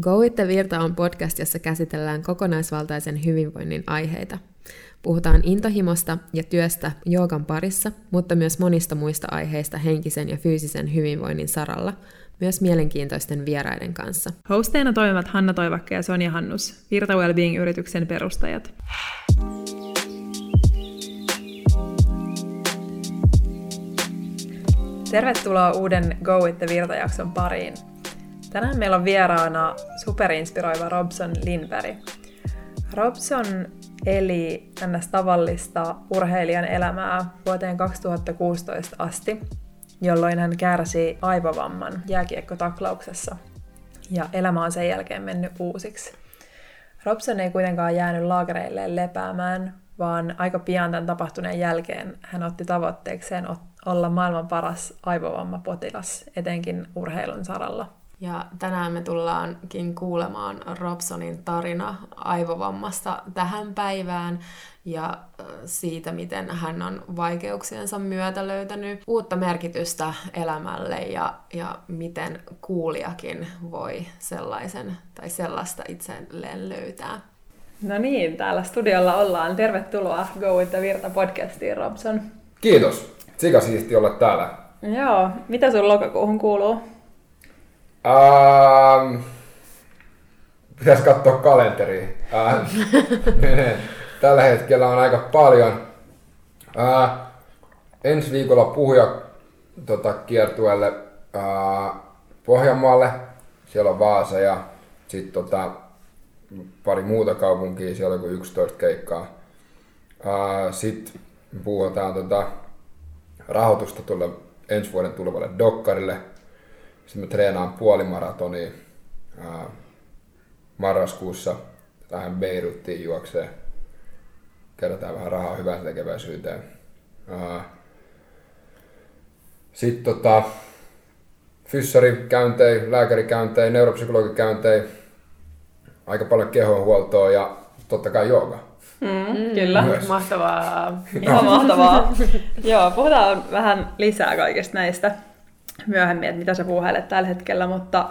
Go With the Virta on podcast, jossa käsitellään kokonaisvaltaisen hyvinvoinnin aiheita. Puhutaan intohimosta ja työstä joogan parissa, mutta myös monista muista aiheista henkisen ja fyysisen hyvinvoinnin saralla, myös mielenkiintoisten vieraiden kanssa. Hosteina toimivat Hanna Toivakka ja Sonja Hannus, Virta Wellbeing-yrityksen perustajat. Tervetuloa uuden Go With the Virta-jakson pariin. Tänään meillä on vieraana superinspiroiva Robson Lindberg. Robson eli ns. tavallista urheilijan elämää vuoteen 2016 asti, jolloin hän kärsi aivovamman jääkiekkotaklauksessa ja elämä on sen jälkeen mennyt uusiksi. Robson ei kuitenkaan jäänyt laakereilleen lepäämään, vaan aika pian tämän tapahtuneen jälkeen hän otti tavoitteekseen olla maailman paras aivovammapotilas, etenkin urheilun saralla. Ja tänään me tullaankin kuulemaan Robsonin tarina aivovammasta tähän päivään ja siitä, miten hän on vaikeuksiensa myötä löytänyt uutta merkitystä elämälle ja, ja miten kuulijakin voi sellaisen tai sellaista itselleen löytää. No niin, täällä studiolla ollaan. Tervetuloa Go With the Virta podcastiin, Robson. Kiitos. Sika siisti olla täällä. Joo. Mitä sun lokakuuhun kuuluu? Ähm, pitäisi katsoa kalenteria. Ähm, Tällä hetkellä on aika paljon. Äh, ensi viikolla puhuja tota, kiertueelle äh, Pohjanmaalle. Siellä on Vaasa ja sitten tota, pari muuta kaupunkia. Siellä on 11 keikkaa. Äh, sitten puhutaan tota, rahoitusta tulle ensi vuoden tulevalle dokkarille – sitten mä treenaan puolimaratonia ää, marraskuussa. Lähden Beiruttiin juokseen. Kerätään vähän rahaa hyvän tekeväisyyteen. Sitten tota, fyssarikäyntejä, lääkärikäyntejä, neuropsykologikäyntejä, aika paljon kehonhuoltoa ja totta kai jooga. Mm, kyllä, Myös. mahtavaa. Ihan mahtavaa. Joo, puhutaan vähän lisää kaikista näistä myöhemmin, että mitä sä puuhailet tällä hetkellä, mutta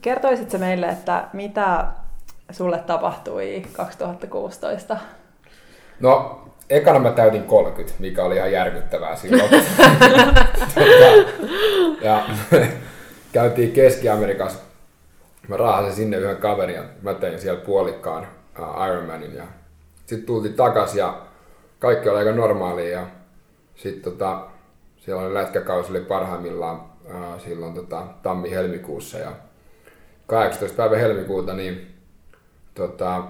kertoisitko meille, että mitä sulle tapahtui 2016? No, ekana mä täytin 30, mikä oli ihan järkyttävää silloin. ja käytiin Keski-Amerikassa. Mä raahasin sinne yhden kaverin ja mä tein siellä puolikkaan uh, Ironmanin. Ja sitten tultiin takas ja kaikki oli aika normaalia. Ja sitten tota, siellä oli lätkäkausi oli parhaimmillaan ää, silloin tota, tammi-helmikuussa ja 18. päivä helmikuuta niin tota,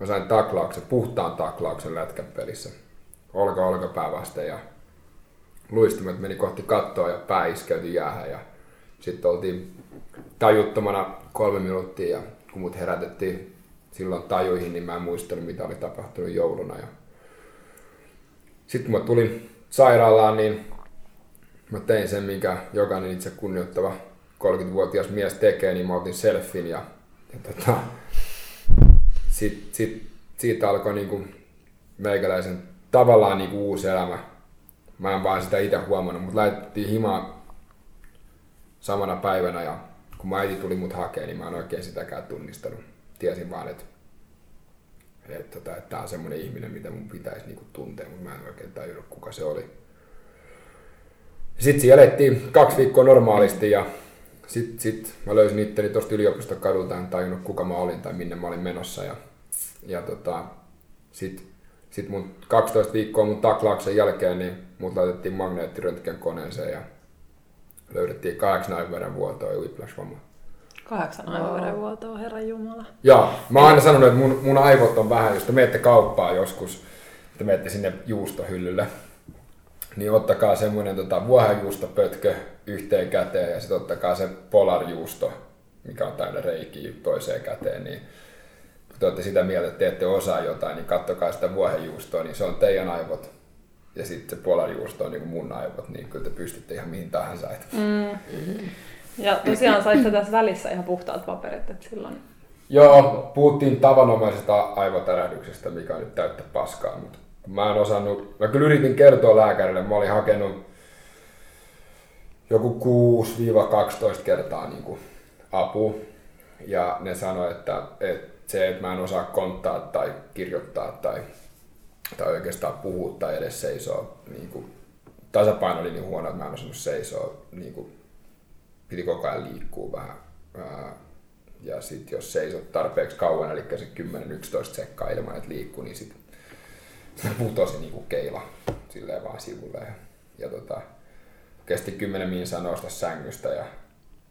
mä sain taklauksen, puhtaan taklauksen lätkän pelissä. Olka olkapää vasten ja luistimet meni kohti kattoa ja pää iskeytyi jäähän ja sitten oltiin tajuttomana kolme minuuttia ja kun mut herätettiin silloin tajuihin, niin mä en muistanut mitä oli tapahtunut jouluna. Ja sitten kun mä tulin sairaalaan, niin mä tein sen, minkä jokainen itse kunnioittava 30-vuotias mies tekee, niin mä otin selfin ja, ja tota, sit, sit, siitä alkoi niinku meikäläisen tavallaan niinku uusi elämä. Mä en vaan sitä itse huomannut, mutta laitettiin himaa samana päivänä ja kun mä äiti tuli mut hakee, niin mä en oikein sitäkään tunnistanut. Tiesin vaan, että että, tota, että tämä on semmoinen ihminen, mitä mun pitäisi niinku tuntea, mutta mä en oikein tajunnut, kuka se oli. Sitten siellä elettiin kaksi viikkoa normaalisti ja sitten sit mä löysin itteni tuosta yliopistokadulta, en tajunnut kuka mä olin tai minne mä olin menossa. Ja, ja tota, sitten sit mun 12 viikkoa mun taklauksen jälkeen, niin mut laitettiin magneettiröntgen koneeseen ja löydettiin kahdeksan aivoveren vuotoa ja whiplash-vamma. Kahdeksan aivoverenvuotoa, herra Jumala. Joo, mä oon aina sanonut, että mun, mun aivot on vähän, jos te menette kauppaan joskus, te menette sinne juustohyllylle, niin ottakaa semmoinen tota, vuohenjuustopötkö yhteen käteen ja sitten ottakaa se polarjuusto, mikä on täynnä reikiä toiseen käteen, niin kun te olette sitä mieltä, että te ette osaa jotain, niin kattokaa sitä vuohenjuustoa, niin se on teidän aivot. Ja sitten se polarjuusto on niin kuin mun aivot, niin kyllä te pystytte ihan mihin tahansa. Mm. Mm-hmm. Ja tosiaan sait tässä välissä ihan puhtaat paperit, että silloin... Joo, puhuttiin tavanomaisesta aivotärähdyksestä, mikä on nyt täyttä paskaa, mutta mä en osannut, mä kyllä yritin kertoa lääkärille, mä olin hakenut joku 6-12 kertaa niin kuin apua. Ja ne sanoi, että, että se, että mä en osaa konttaa tai kirjoittaa tai, tai oikeastaan puhua tai edes seisoa, niin kuin, tasapaino oli niin huono, että mä en osannut seisoa, niin kuin, piti koko ajan liikkua vähän. Ja sitten jos seisot tarpeeksi kauan, eli se 10-11 sekkaa ilman, että liikkuu, niin sitten sit putosi niin kuin keila silleen vaan sivulle. Ja, ja tota, kesti 10 minsaa nousta sängystä ja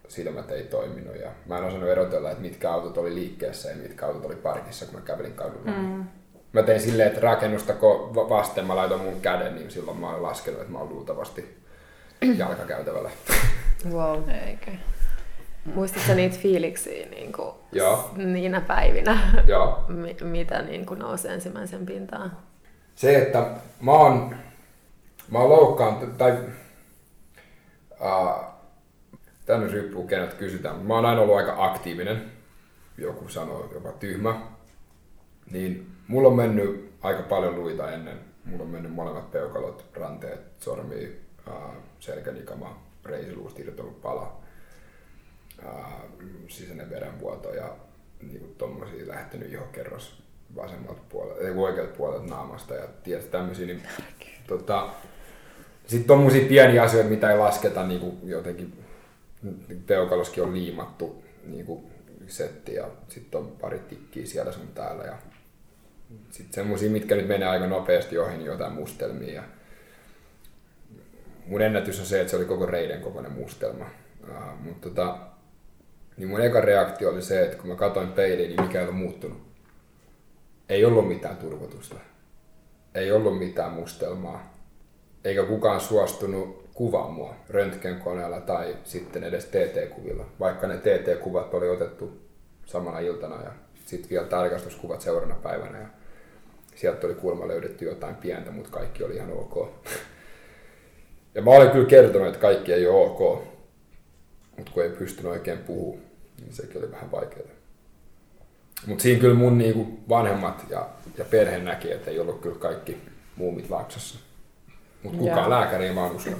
silmät ei toiminut. Ja mä en osannut erotella, että mitkä autot oli liikkeessä ja mitkä autot oli parkissa, kun mä kävelin kadulla. Mm. Mä tein silleen, että rakennusta vasten mä laitoin mun käden, niin silloin mä olen laskenut, että mä oon luultavasti jalkakäytävällä. Wow. Eikä. Muistatko niitä fiiliksiä niin kuin Joo. niinä päivinä, Joo. mitä niin kuin nousi ensimmäisen pintaan? Se, että mä oon, mä oon loukkaantunut, tai uh, tänne riippuu kenet kysytään, mä oon aina ollut aika aktiivinen, joku sanoo jopa tyhmä, niin mulla on mennyt aika paljon luita ennen. Mulla on mennyt molemmat peukalot, ranteet, sormi, uh, selkänikama, reisiluusta irtoillut pala sisäinen verenvuoto ja niin kuin tommosia lähtenyt ihokerros vasemmalta puolelta, ei oikealta puolelta naamasta ja tietysti tämmöisiä, niin tota, sitten tommosia pieniä asioita, mitä ei lasketa niin kuin jotenkin, peukaloskin on liimattu niin kuin setti ja sitten on pari tikkiä siellä sun täällä ja sitten semmosia, mitkä nyt menee aika nopeasti ohi, niin jotain mustelmia ja mun ennätys on se, että se oli koko reiden kokoinen mustelma. Uh, mutta tota, niin mun eka reaktio oli se, että kun mä katsoin peiliin, niin mikä ei ole muuttunut. Ei ollut mitään turvotusta. Ei ollut mitään mustelmaa. Eikä kukaan suostunut kuvaa mua röntgenkoneella tai sitten edes TT-kuvilla, vaikka ne TT-kuvat oli otettu samana iltana ja sitten vielä tarkastuskuvat seuraavana päivänä. Ja sieltä oli kuulemma löydetty jotain pientä, mutta kaikki oli ihan ok. Ja mä olin kyllä kertonut, että kaikki ei ole ok, mutta kun ei pystynyt oikein puhumaan niin sekin oli vähän vaikeaa. Mutta siinä kyllä mun niinku vanhemmat ja, ja perhe näki, että ei ollut kyllä kaikki muumit Laaksossa. Mutta kukaan lääkäri ei vaan usko.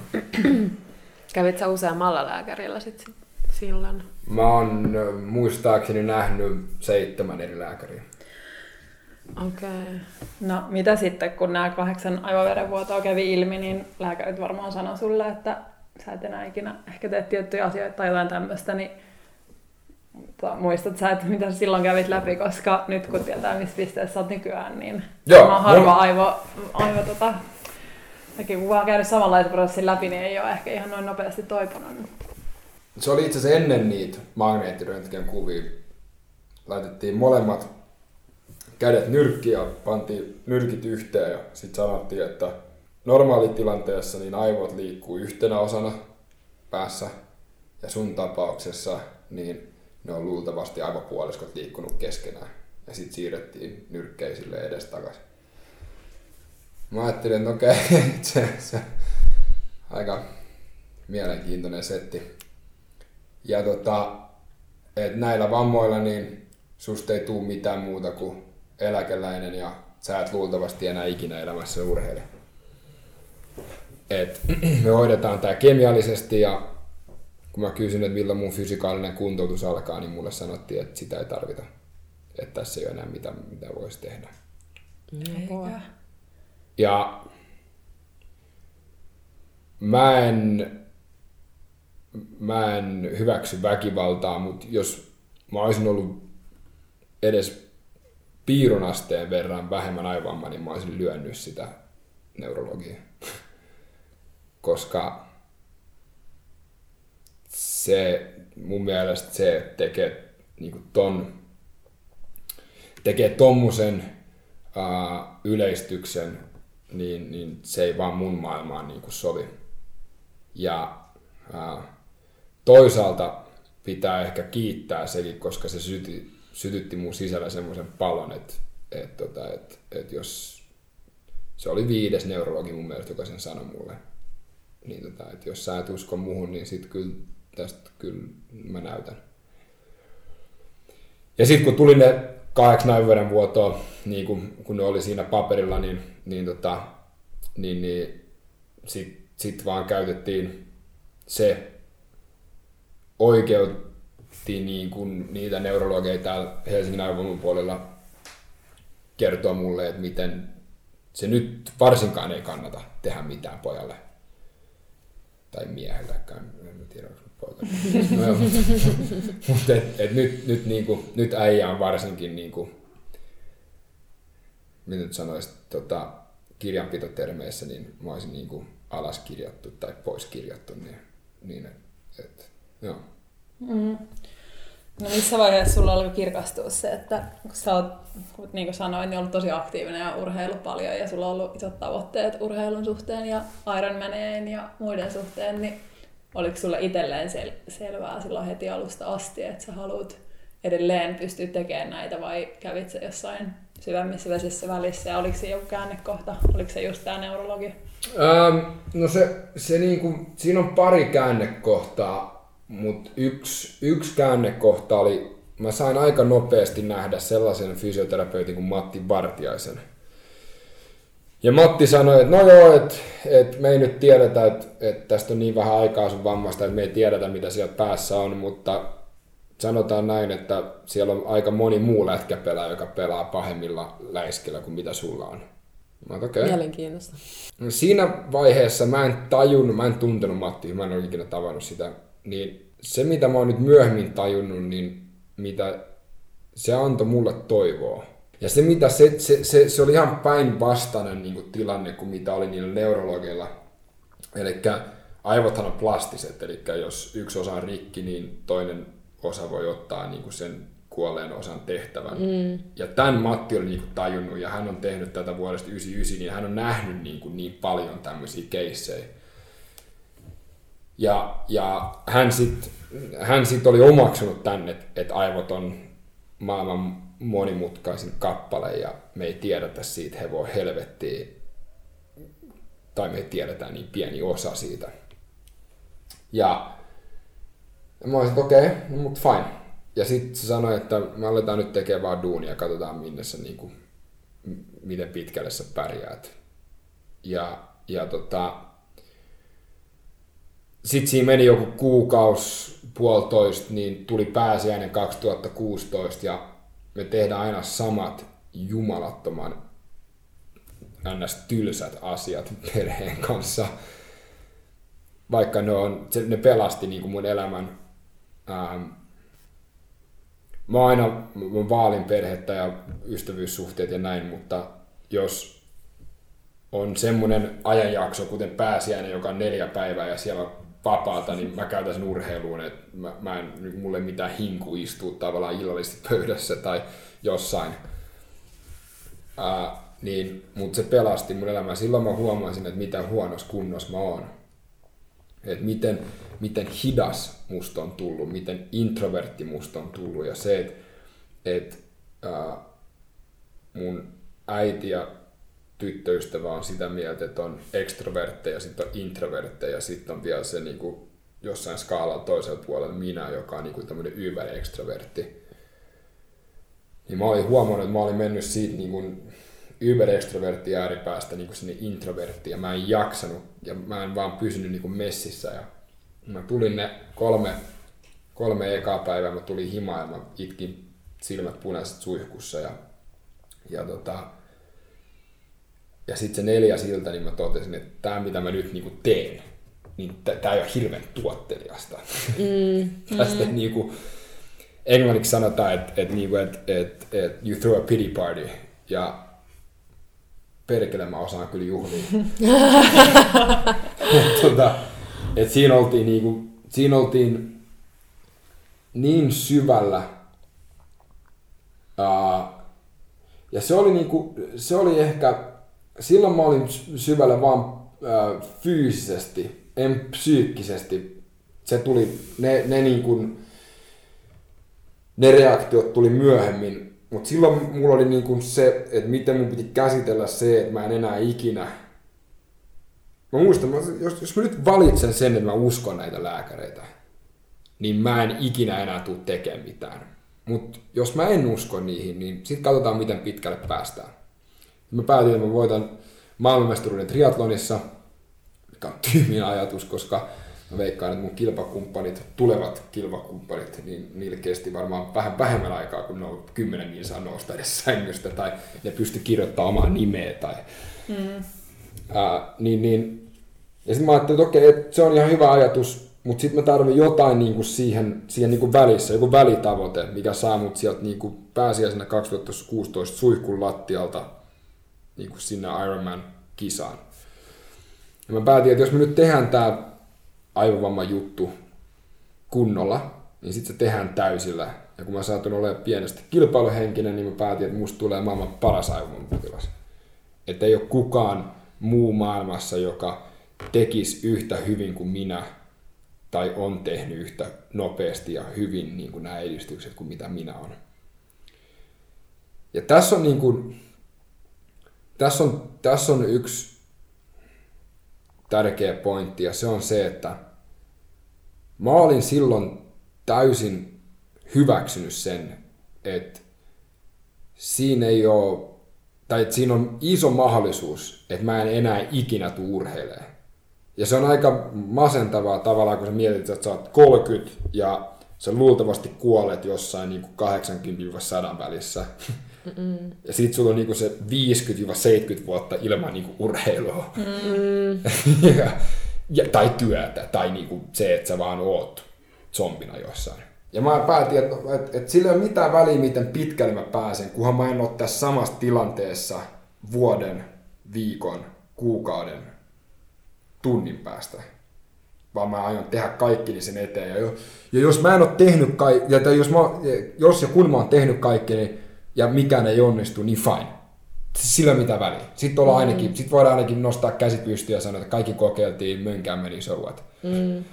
Kävit sä useammalla lääkärillä sit silloin? Mä oon muistaakseni nähnyt seitsemän eri lääkäriä. Okei. Okay. No mitä sitten, kun nämä kahdeksan aivoverenvuotoa kävi ilmi, niin lääkärit varmaan sanoi sulle, että sä et enää ikinä ehkä tee tiettyjä asioita tai jotain tämmöistä, niin muistat sä, että mitä silloin kävit läpi, koska nyt kun tietää, missä pisteessä olet nykyään, niin Joo, harva mun... aivo, aivo tota, Mäkin kun vaan käynyt samanlaisen prosessin läpi, niin ei ole ehkä ihan noin nopeasti toipunut. Se oli itse asiassa ennen niitä magneettiröntgen kuvia. Laitettiin molemmat kädet nyrkkiin ja pantiin nyrkit yhteen ja sitten sanottiin, että normaalitilanteessa niin aivot liikkuu yhtenä osana päässä ja sun tapauksessa niin ne on luultavasti aivopuoliskot liikkunut keskenään. Ja sitten siirrettiin nyrkkeisille edestakaisin. Mä ajattelin, että okei, okay, se, se aika mielenkiintoinen setti. Ja tota, et näillä vammoilla niin susta ei tule mitään muuta kuin eläkeläinen ja sä et luultavasti enää ikinä elämässä urheile. Et me hoidetaan tämä kemiallisesti ja kun mä kysyin, että milloin mun fysikaalinen kuntoutus alkaa, niin mulle sanottiin, että sitä ei tarvita. Että tässä ei ole enää mitä, mitä voisi tehdä. Eikä. Ja mä en, mä en hyväksy väkivaltaa, mutta jos mä olisin ollut edes piirun asteen verran vähemmän aivamma, niin mä olisin lyönnyt sitä neurologiaa. Koska se mun mielestä se tekee niin ton, tekee tommosen uh, yleistyksen, niin, niin se ei vaan mun maailmaan niin kuin sovi. Ja uh, toisaalta pitää ehkä kiittää sekin, koska se syti, sytytti mun sisällä semmoisen palon, että et, tota, et, et jos se oli viides neurologi mun mielestä, joka sen sanoi mulle, niin tota, että jos sä et usko muhun, niin sit kyllä tästä kyllä mä näytän. Ja sitten kun tuli ne kahdeksan aivoiden vuotoa, niin kun, kun ne oli siinä paperilla, niin, niin, tota, niin, niin sitten sit vaan käytettiin se oikeut, niin kuin niitä neurologeja täällä Helsingin aivoimen puolella kertoo mulle, että miten se nyt varsinkaan ei kannata tehdä mitään pojalle. Tai miehellekään, en tiedä, onko poika. No, mutta et, et nyt, nyt, niinku, nyt äijä on varsinkin, niinku, mitä nyt sanoisit, tota, kirjanpitotermeissä, niin mä olisin niinku alas kirjattu tai pois kirjattu, niin, niin et, et, joo. Mm. No missä vaiheessa sulla alkoi kirkastua se, että kun sä oot, niin kuin sanoin, niin ollut tosi aktiivinen ja urheilu paljon ja sulla on ollut isot tavoitteet urheilun suhteen ja Ironmaneen ja muiden suhteen, niin oliko sulle itselleen sel- selvää silloin heti alusta asti, että sä haluat edelleen pystyä tekemään näitä vai kävit se jossain syvemmissä vesissä välissä ja oliko se joku käännekohta? Oliko se just tämä neurologi? Ähm, no se, se niinku, siinä on pari käännekohtaa. Mutta yksi, yksi käännekohta oli, mä sain aika nopeasti nähdä sellaisen fysioterapeutin kuin Matti Vartiaisen. Ja Matti sanoi, että no joo, että et me ei nyt tiedetä, että et tästä on niin vähän aikaa sun vammasta, että me ei tiedetä mitä siellä päässä on, mutta sanotaan näin, että siellä on aika moni muu lätkäpelaaja, joka pelaa pahemmilla läiskillä kuin mitä sulla on. Mä okay. Mielenkiintoista. Siinä vaiheessa mä en tajunnut, mä en tuntenut Matti, mä en ole ikinä tavannut sitä niin se, mitä mä oon nyt myöhemmin tajunnut, niin mitä se antoi mulle toivoa. Ja se, mitä se, se, se, se oli ihan päinvastainen niin kuin tilanne kuin mitä oli niillä neurologeilla. Eli aivothan on plastiset, eli jos yksi osa on rikki, niin toinen osa voi ottaa niin kuin sen kuolleen osan tehtävän. Mm. Ja tämän Matti oli niin kuin tajunnut, ja hän on tehnyt tätä vuodesta 99, niin hän on nähnyt niin, kuin niin paljon tämmöisiä keissejä. Ja, ja hän sitten hän sit oli omaksunut tänne, että et aivot on maailman monimutkaisin kappale ja me ei tiedetä siitä hevoa helvettiä tai me tiedetään niin pieni osa siitä. Ja, mä olisin, että okei, okay, no, mutta fine. Ja sitten se sanoi, että me aletaan nyt tekemään vaan duunia katsotaan minne sä, niin kuin, miten pitkälle sä pärjäät. Ja, ja tota, sitten siinä meni joku kuukaus, puolitoista, niin tuli pääsiäinen 2016 ja me tehdään aina samat jumalattoman ns. tylsät asiat perheen kanssa. Vaikka ne, on, ne pelasti niin kuin mun elämän. Ähm, mä aina mä vaalin perhettä ja ystävyyssuhteet ja näin, mutta jos on semmoinen ajanjakso, kuten pääsiäinen, joka on neljä päivää ja siellä on vapaata, niin mä käytän sen urheiluun, että mä, mä en, niin mulle mitään hinku istuu tavallaan illallisesti pöydässä tai jossain. Ää, niin, mutta se pelasti mun elämää. Silloin mä huomasin, että miten huonossa kunnossa mä oon. Että miten, miten hidas musta on tullut, miten introvertti musta on tullut. Ja se, että et, mun äiti ja tyttöystävä on sitä mieltä, että on ekstrovertteja, sitten on introvertteja, sitten on vielä se niin kuin, jossain skaalalla toisella puolella minä, joka on niin kuin tämmöinen yber-ekstrovertti. Niin mä olin huomannut, että mä olin mennyt siitä niin kuin yber-ekstrovertti ääripäästä niin kuin sinne introvertti ja mä en jaksanut ja mä en vaan pysynyt niin kuin messissä. Ja mä tulin ne kolme, kolme ekaa päivää, mä tulin himaan ja mä itkin silmät punaiset suihkussa ja, ja tota, ja sitten se neljäs ilta, niin mä totesin, että tämä mitä mä nyt niinku teen, niin tämä ei ole hirveän tuottelijasta. Mm, Tästä mm. niinku, englanniksi sanotaan, että et, niinku, et, et, et you throw a pity party. Ja perkele mä osaan kyllä juhlia. tota, et siinä oltiin, niinku, siinä oltiin niin syvällä. Uh, ja se oli, niinku, se oli ehkä silloin mä olin syvällä vaan äh, fyysisesti, en psyykkisesti. Se tuli, ne, ne, niin kuin, ne reaktiot tuli myöhemmin, mutta silloin mulla oli niin kuin se, että miten mun piti käsitellä se, että mä en enää ikinä... Mä muistan, jos, jos mä nyt valitsen sen, että mä uskon näitä lääkäreitä, niin mä en ikinä enää tule tekemään mitään. Mutta jos mä en usko niihin, niin sitten katsotaan, miten pitkälle päästään. Mä päätin, että mä voitan maailmanmestaruuden triatlonissa, mikä on tyhmin ajatus, koska mä veikkaan, että mun kilpakumppanit, tulevat kilpakumppanit, niin niille kesti varmaan vähän vähemmän aikaa, kun ne on kymmenen niin saa nousta edes sängystä, tai ne pysty kirjoittamaan omaa nimeä, tai mm. ää, niin, niin. Ja sitten mä ajattelin, että okei, että se on ihan hyvä ajatus, mutta sitten mä tarvin jotain niin kuin siihen, siihen niin kuin välissä, joku välitavoite, mikä saa mut sieltä niin kuin pääsiäisenä 2016 suihkun lattialta niin kuin sinne Ironman-kisaan. Ja mä päätin, että jos me nyt tehdään tämä aivovamma juttu kunnolla, niin sitten se tehdään täysillä. Ja kun mä saatun olemaan pienestä kilpailuhenkinen, niin mä päätin, että musta tulee maailman paras aivovammapotilas. Että ei ole kukaan muu maailmassa, joka tekisi yhtä hyvin kuin minä tai on tehnyt yhtä nopeasti ja hyvin niin kuin nämä edistykset kuin mitä minä olen. Ja tässä on, niin kuin, tässä on, tässä on yksi tärkeä pointti ja se on se, että mä olin silloin täysin hyväksynyt sen, että siinä ei ole, tai että siinä on iso mahdollisuus, että mä en enää ikinä urheilemaan. Ja se on aika masentavaa tavallaan, kun sä mietit, että sä oot 30 ja sä luultavasti kuolet jossain niin 80-100 välissä. Mm-mm. Ja sit sulla on niinku se 50-70 vuotta ilman niinku urheilua. Mm. ja, ja, tai työtä, tai niinku se, että sä vaan oot zombina jossain. Ja mä päätin, että, että, että sillä ei ole mitään väliä, miten pitkälle mä pääsen, kunhan mä en ole tässä samassa tilanteessa vuoden, viikon, kuukauden, tunnin päästä. Vaan mä aion tehdä kaikki sen eteen. Ja, jo, ja jos mä en ole tehnyt kaikki, ja jos, mä, jos ja kun mä oon tehnyt kaikki, niin ja mikään ei onnistu, niin fine. Sillä mitä väliä. Sitten, ollaan mm. ainakin, sitten voidaan ainakin nostaa käsi pystyyn ja sanoa, että kaikki kokeiltiin, mönkään meni so mm.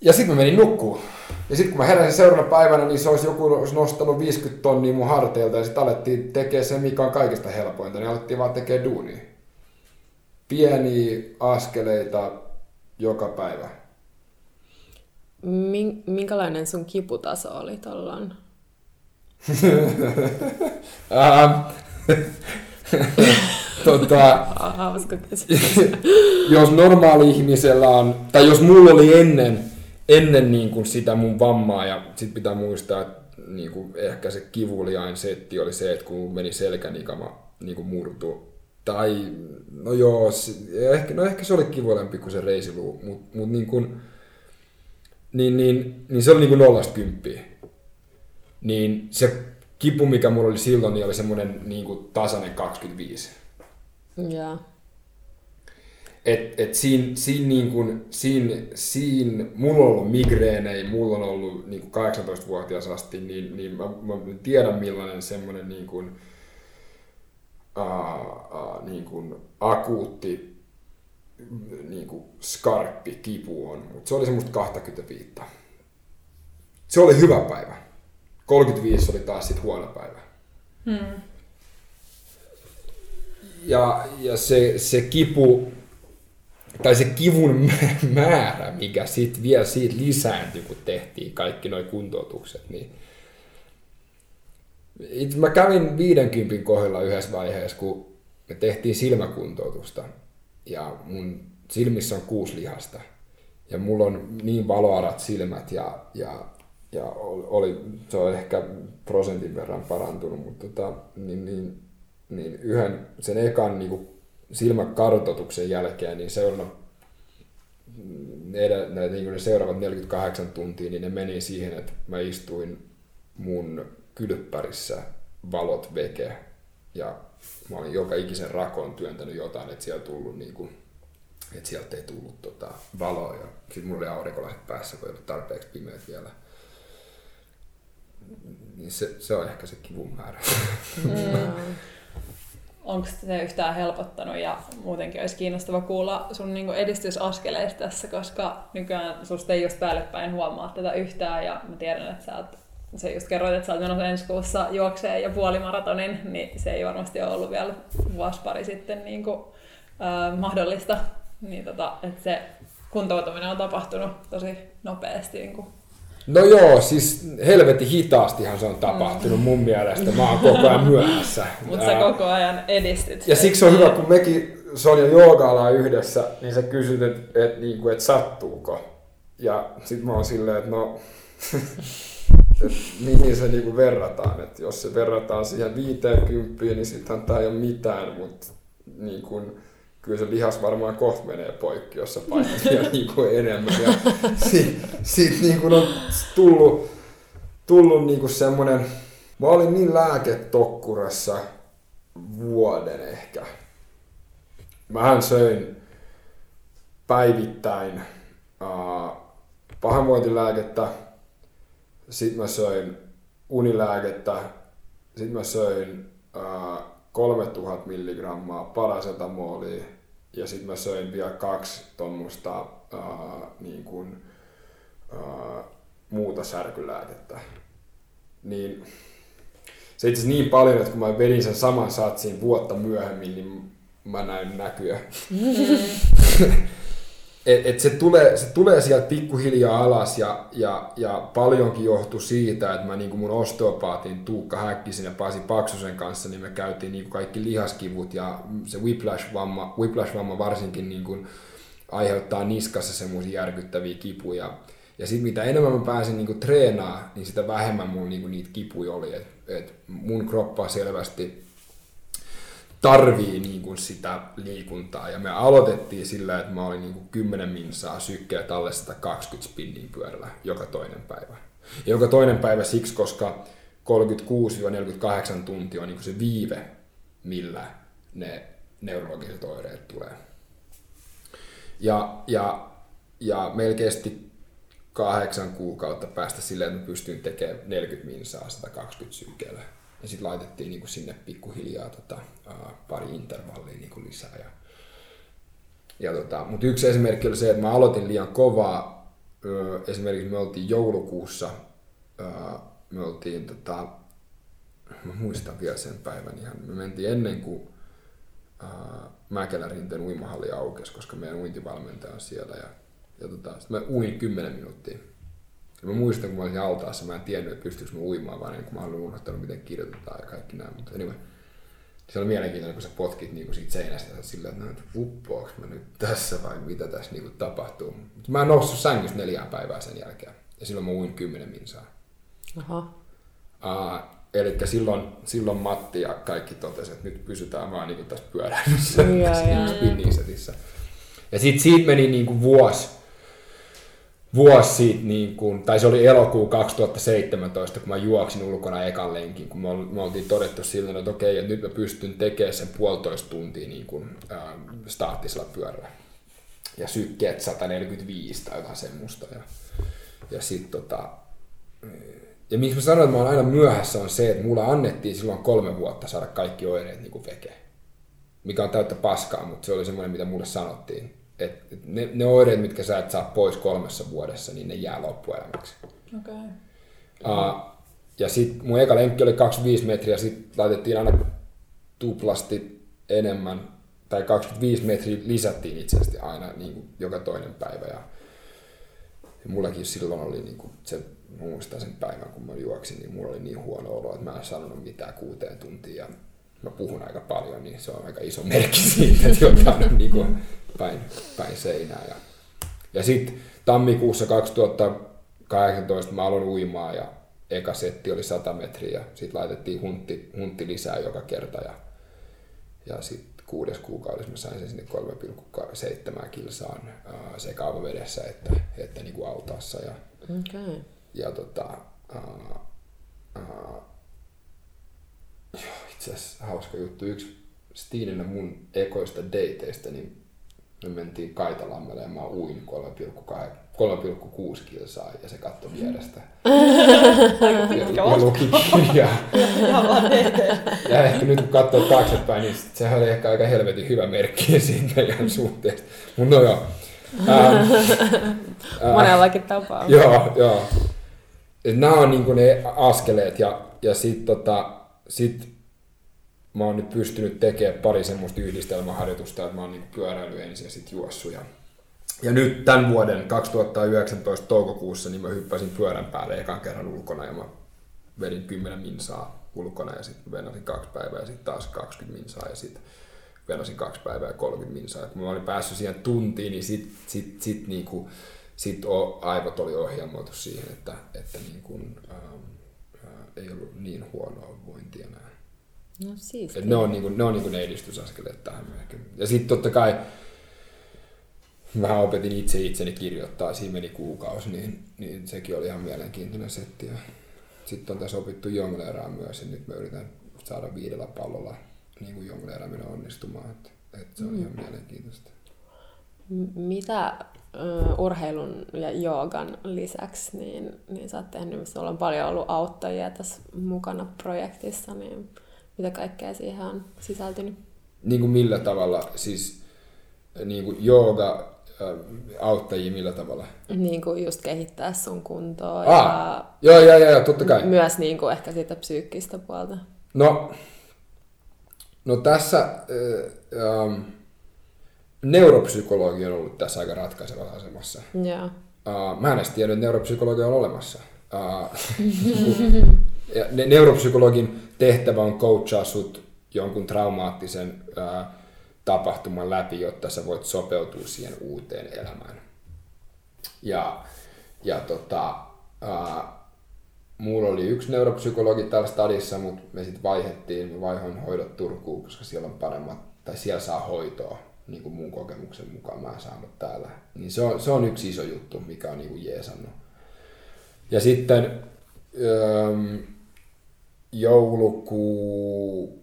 Ja sitten mä menin nukkuu. Ja sitten kun mä heräsin seuraavana päivänä, niin se olisi joku olisi nostanut 50 tonnia mun harteilta ja sitten alettiin tekemään se, mikä on kaikista helpointa, niin alettiin vaan tekemään duunia. Pieniä askeleita joka päivä. Minkälainen sun kiputaso oli tuolloin? tota, jos normaali ihmisellä on, tai jos mulla oli ennen, ennen niin kuin sitä mun vammaa, ja sit pitää muistaa, että niin kuin ehkä se kivuliain setti oli se, että kun meni selkänikama niin kuin murtu. Tai, no joo, ehkä, no ehkä se oli kivulempi kuin se reisiluu, mutta mut niin, kuin, niin, niin, niin se oli niin kuin nollasta kymppiä niin se kipu, mikä mulla oli silloin, niin oli semmoinen niin kuin tasainen 25. Yeah. Et, et siinä, siinä, niin kuin, siinä, siinä, mulla on ollut migreenejä, mulla on ollut niin kuin 18-vuotias asti, niin, niin mä, mä tiedän millainen semmoinen niin kuin, uh, uh, niin kuin akuutti niin kuin skarppi kipu on, mutta se oli semmoista 25. Se oli hyvä päivä. 35 oli taas sitten huono päivä. Hmm. Ja, ja se, se kipu, tai se kivun määrä, mikä sit vielä siitä lisääntyi, kun tehtiin kaikki nuo kuntoutukset, niin itse mä kävin 50 kohdalla yhdessä vaiheessa, kun me tehtiin silmäkuntoutusta ja mun silmissä on kuusi lihasta ja mulla on niin valoarat silmät ja, ja ja oli, se on ehkä prosentin verran parantunut, mutta tota, niin, niin, niin yhden sen ekan niin kuin silmäkartoituksen jälkeen, niin seuraava, ne, ne, niin ne seuraavat 48 tuntia, niin ne meni siihen, että mä istuin mun kylppärissä valot veke. Ja mä olin joka ikisen rakon työntänyt jotain, että siellä tullut niin kuin, että sieltä ei tullut tota, valoa. Ja sitten mulla oli aurinkolaiset päässä, kun ei ollut tarpeeksi pimeät vielä niin se, se on ehkä se kivun määrä. Mm. Onko se yhtään helpottanut ja muutenkin olisi kiinnostava kuulla sun niinku edistysaskeleista tässä, koska nykyään susta ei just päällepäin huomaa tätä yhtään ja mä tiedän, että sä oot se just kerroit, että sä oot menossa ensi kuussa juokseen ja puolimaratonin, niin se ei varmasti ole ollut vielä vuosi pari sitten niin kuin, äh, mahdollista. Niin tota, että se kuntoutuminen on tapahtunut tosi nopeasti niin kuin No joo, siis helvetin hitaastihan se on tapahtunut mun mielestä. Mä oon koko ajan myöhässä. Mutta sä koko ajan edistyt. Ja siksi on hyvä, kun mekin Sonja joogaillaan yhdessä, niin sä kysyt, että et, niinku, et sattuuko. Ja sit mä oon silleen, että no, et mihin se niinku verrataan. Et jos se verrataan siihen 50, niin sittenhän tää ei ole mitään, mutta niin kyllä se lihas varmaan kohta menee poikki, jos sä painat vielä niinku enemmän. Ja siitä, siitä niinku on tullut, tullut niinku semmonen, mä olin niin lääketokkurassa vuoden ehkä. Mähän söin päivittäin uh, pahoinvointilääkettä, sitten mä söin unilääkettä, sitten mä söin uh, 3000 milligrammaa parasetamolia ja sitten mä söin vielä kaksi tuommoista niin kuin, muuta särkylääkettä. Niin se itse niin paljon, että kun mä vedin sen saman satsin vuotta myöhemmin, niin mä näin näkyä. et, et se, tulee, se tulee sieltä pikkuhiljaa alas ja, ja, ja paljonkin johtuu siitä, että mä niin kuin mun osteopaatin Tuukka Häkkisen ja Pasi Paksusen kanssa, niin me käytiin niin kuin kaikki lihaskivut ja se whiplash-vamma, whiplash-vamma varsinkin niin kuin aiheuttaa niskassa semmoisia järkyttäviä kipuja. Ja sitten mitä enemmän mä pääsin niinku treenaa, niin sitä vähemmän mulla niinku niitä kipuja oli. Et, et mun kroppa selvästi tarvii niinku sitä liikuntaa. Ja me aloitettiin sillä, että mä olin niinku 10 minsaa sykkeet alle 120 spinning pyörällä joka toinen päivä. Ja joka toinen päivä siksi, koska 36-48 tuntia on niinku se viive, millä ne neurologiset oireet tulee. Ja, ja, ja meillä kesti kahdeksan kuukautta päästä silleen, että mä pystyin tekemään 40 minsaa 120 sykkeellä. Ja sitten laitettiin niin kuin sinne pikkuhiljaa tota, pari intervallia niin kuin lisää. Ja, ja tota, Mutta yksi esimerkki oli se, että mä aloitin liian kovaa. Esimerkiksi me oltiin joulukuussa, me oltiin, tota, mä muistan vielä sen päivän ihan, me mentiin ennen kuin Mäkelärinten uimahalli aukesi, koska meidän uintivalmentaja on siellä. Ja ja tota, sitten mä uin 10 minuuttia. Ja mä muistan, kun mä olisin altaassa, mä en tiennyt, että pystyykö mä uimaan, vaan niin kun mä olin unohtanut, miten kirjoitetaan ja kaikki nämä. Mutta anyway, se oli mielenkiintoinen, kun sä potkit niin siitä seinästä ja sillä, että no, uppoaks mä nyt tässä vai mitä tässä niin tapahtuu. Mutta mä en noussut sängystä neljään päivää sen jälkeen. Ja silloin mä uin kymmenen minsaa. Aha. Uh, eli silloin, silloin Matti ja kaikki totesivat, että nyt pysytään vaan niin tässä pyöräilyssä, spinning setissä. Ja sitten siitä meni niin kuin vuosi, vuosi niin kuin, tai se oli elokuu 2017, kun mä juoksin ulkona ekan lenkin, kun me oltiin todettu silloin, että okei, että nyt mä pystyn tekemään sen puolitoista tuntia niin kuin, äh, staattisella pyörällä. Ja sykkeet 145 tai jotain semmoista. Ja, ja sit tota, ja miksi mä sanoin, että mä oon aina myöhässä on se, että mulla annettiin silloin kolme vuotta saada kaikki oireet niin kuin veke. Mikä on täyttä paskaa, mutta se oli semmoinen, mitä mulle sanottiin et ne, ne oireet, mitkä sä et saa pois kolmessa vuodessa, niin ne jää loppuelämäksi. Okay. Uh, ja sitten mun eka lenkki oli 25 metriä, sitten laitettiin aina tuplasti enemmän, tai 25 metriä lisättiin itse asiassa aina niin kuin joka toinen päivä. Ja, ja mullakin silloin oli niin kuin se, muistan sen päivän, kun mä juoksin, niin mulla oli niin huono olo, että mä en sanonut mitään kuuteen tuntiin. Ja mä puhun aika paljon, niin se on aika iso merkki siitä, että jotain on niin kuin päin, päin seinää. Ja, ja sitten tammikuussa 2018 mä aloin uimaan ja eka setti oli 100 metriä ja sitten laitettiin huntti, huntti lisää joka kerta ja, ja sitten kuudes kuukaudessa mä sain sen sinne 3,7 kilsaan ää, sekä avovedessä että, että niin kuin autaassa. Ja, okay. ja tota, ää, ää, itse asiassa hauska juttu. Yksi Stiinenä mun ekoista dateista, niin me mentiin Kaitalammelle ja mä uin 3,6 kilsaa ja se katsoi vierestä. ja, ja luki kirjaa. ja ehkä nyt kun katsoo taaksepäin, niin sehän oli ehkä aika helvetin hyvä merkki siitä meidän suhteesta. Mutta no joo. Ähm, Monellakin tapaa. Joo, joo. Et nämä on niinku ne askeleet ja, ja sitten tota, sit mä oon nyt pystynyt tekemään pari semmoista yhdistelmäharjoitusta, että mä oon niin pyöräily ensin ja sitten juossut. Ja, ja nyt tämän vuoden 2019 toukokuussa niin mä hyppäsin pyörän päälle ekan kerran ulkona ja mä vedin 10 minsaa ulkona ja sitten venasin kaksi päivää ja sitten taas 20 minsaa ja sitten venasin kaksi päivää ja 30 minsaa. kun mä olin päässyt siihen tuntiin, niin sit, sit, sit niinku, sit aivot oli ohjelmoitu siihen, että, että niin kuin, ähm, äh, ei ollut niin huonoa vointia enää. No siis. ne on, niin kuin, ne, on niin kuin ne edistysaskeleet tähän myöhemmin. Ja sitten totta kai vähän opetin itse itseni kirjoittaa, siinä meni kuukausi, niin, niin sekin oli ihan mielenkiintoinen setti. Ja sitten on tässä opittu jongleeraan myös, ja nyt mä yritän saada viidellä pallolla niin kuin jongleeraaminen onnistumaan. Että, että se on mm. ihan mielenkiintoista. Mitä uh, urheilun ja joogan lisäksi, niin, niin sä oot tehnyt, sulla on paljon ollut auttajia tässä mukana projektissa, niin mitä kaikkea siihen on sisältynyt? Niin kuin millä tavalla, siis niin kuin jooga, auttajia millä tavalla? Niin kuin just kehittää sun kuntoa. Ah, ja joo, joo, joo, totta kai. Myös niin kuin ehkä sitä psyykkistä puolta. No, no tässä äh, ähm, neuropsykologi on ollut tässä aika ratkaisevassa asemassa. Joo. Uh, mä en edes tiedä, että neuropsykologia on olemassa. Uh, ja ne, neuropsykologin tehtävä on coachaa sut jonkun traumaattisen uh, tapahtuman läpi, jotta sä voit sopeutua siihen uuteen elämään. Ja, ja tota, uh, mulla oli yksi neuropsykologi täällä stadissa, mutta me sitten vaihettiin, me vaihoin hoidot Turkuun, koska siellä on paremmat, tai siellä saa hoitoa, niin kuin mun kokemuksen mukaan mä saanut täällä. Niin se on, se on yksi iso juttu, mikä on niin kuin jeesannut. Ja sitten öö, joulukuu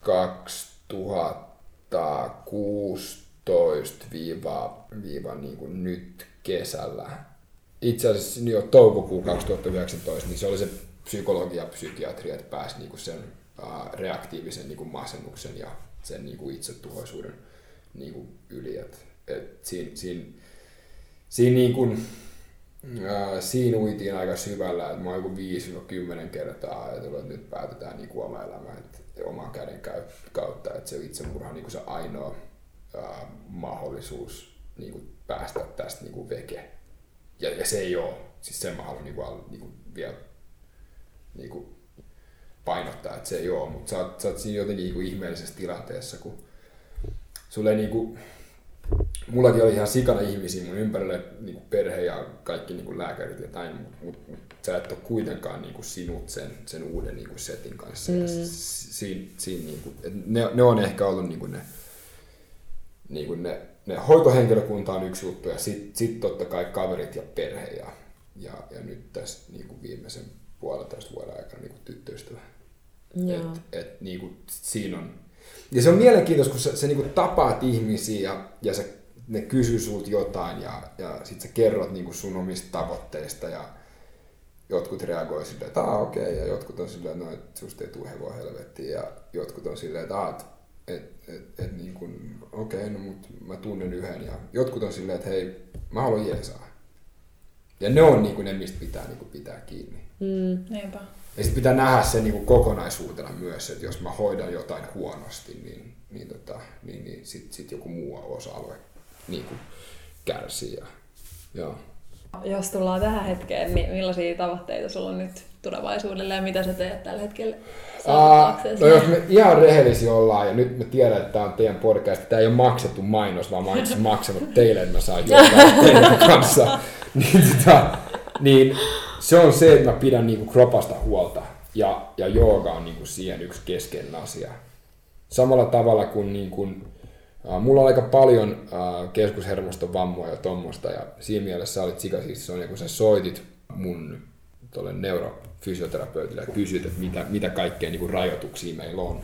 2016 viiva, viiva niin kuin nyt kesällä itse asiassa niin jo toukokuu 2019, niin se oli se psykologia ja psykiatria, että pääsi niinku sen uh, reaktiivisen niinku masennuksen ja sen niinku itsetuhoisuuden niinku yli. Et, et siinä, siinä, siinä, niinku, siinä uitiin aika syvällä, että mä oon joku 5-10 kertaa ajatellut, että nyt päätetään niinku oma elämä et, oman käden kautta, että se itsemurha on niinku se ainoa uh, mahdollisuus niinku päästä tästä niinku veke. Ja, ja se ei ole, siis sen mä haluan niinku, niinku vielä niinku painottaa, että se ei ole, mutta sä oot, sä oot siinä jotenkin niinku ihmeellisessä tilanteessa, kun sulle niinku, mullakin oli ihan sikana ihmisiä mun ympärille, niinku perhe ja kaikki niinku lääkärit ja näin, mutta mut, mut, sä et ole kuitenkaan niinku sinut sen, sen uuden niinku setin kanssa. Mm. Ja siinä, siinä niinku, ne, ne, on ehkä ollut niinku ne, niinku ne ne hoitohenkilökunta on yksi juttu ja sitten sit totta kai kaverit ja perhe ja, ja, ja nyt tässä niin kuin viimeisen puolentoista vuoden aikana niin kuin tyttöystävä. Et, et, niin kuin, siinä on. Ja se on mielenkiintoista, kun sä, sä niin kuin tapaat ihmisiä ja, ja sä, ne kysyy sulta jotain ja, ja sit sä kerrot niin kuin sun omista tavoitteista ja jotkut reagoi silleen, että okei, okay, ja jotkut on silleen, no, että susta ei tule hevoa helvettiin, ja jotkut on silleen, että, että et, et, et niin kuin, okei, okay, no mut mä tunnen yhden ja jotkut on silleen, että hei, mä haluan jeesaa. Ja ne on niin kuin ne, mistä pitää niin kuin pitää kiinni. Mm. Ja sitten pitää nähdä se niin kuin kokonaisuutena myös, että jos mä hoidan jotain huonosti, niin, niin, tota, niin, niin sitten sit joku muu osa-alue niin kuin kärsii. Ja, joo. Jos tullaan tähän hetkeen, niin millaisia tavoitteita sulla on nyt tulevaisuudelle ja mitä sä teet tällä hetkellä Uh, no jos me ihan rehellisiä ollaan, ja nyt me tiedän, että tämä on teidän podcast, tämä ei ole maksettu mainos, vaan mä oon maksanut teille, että mä saan jotain teidän kanssa, niin, tota, niin se on se, että mä pidän niinku kropasta huolta, ja, ja jooga on niinku siihen yksi keskeinen asia. Samalla tavalla kuin niinku, uh, mulla on aika paljon uh, keskushermoston vammoja ja tuommoista, ja siinä mielessä sä olit sikasissa, se on, kun sä soitit mun tuolle neurofysioterapeutille ja kysyt, että mitä, mitä kaikkea niin kuin rajoituksia meillä on.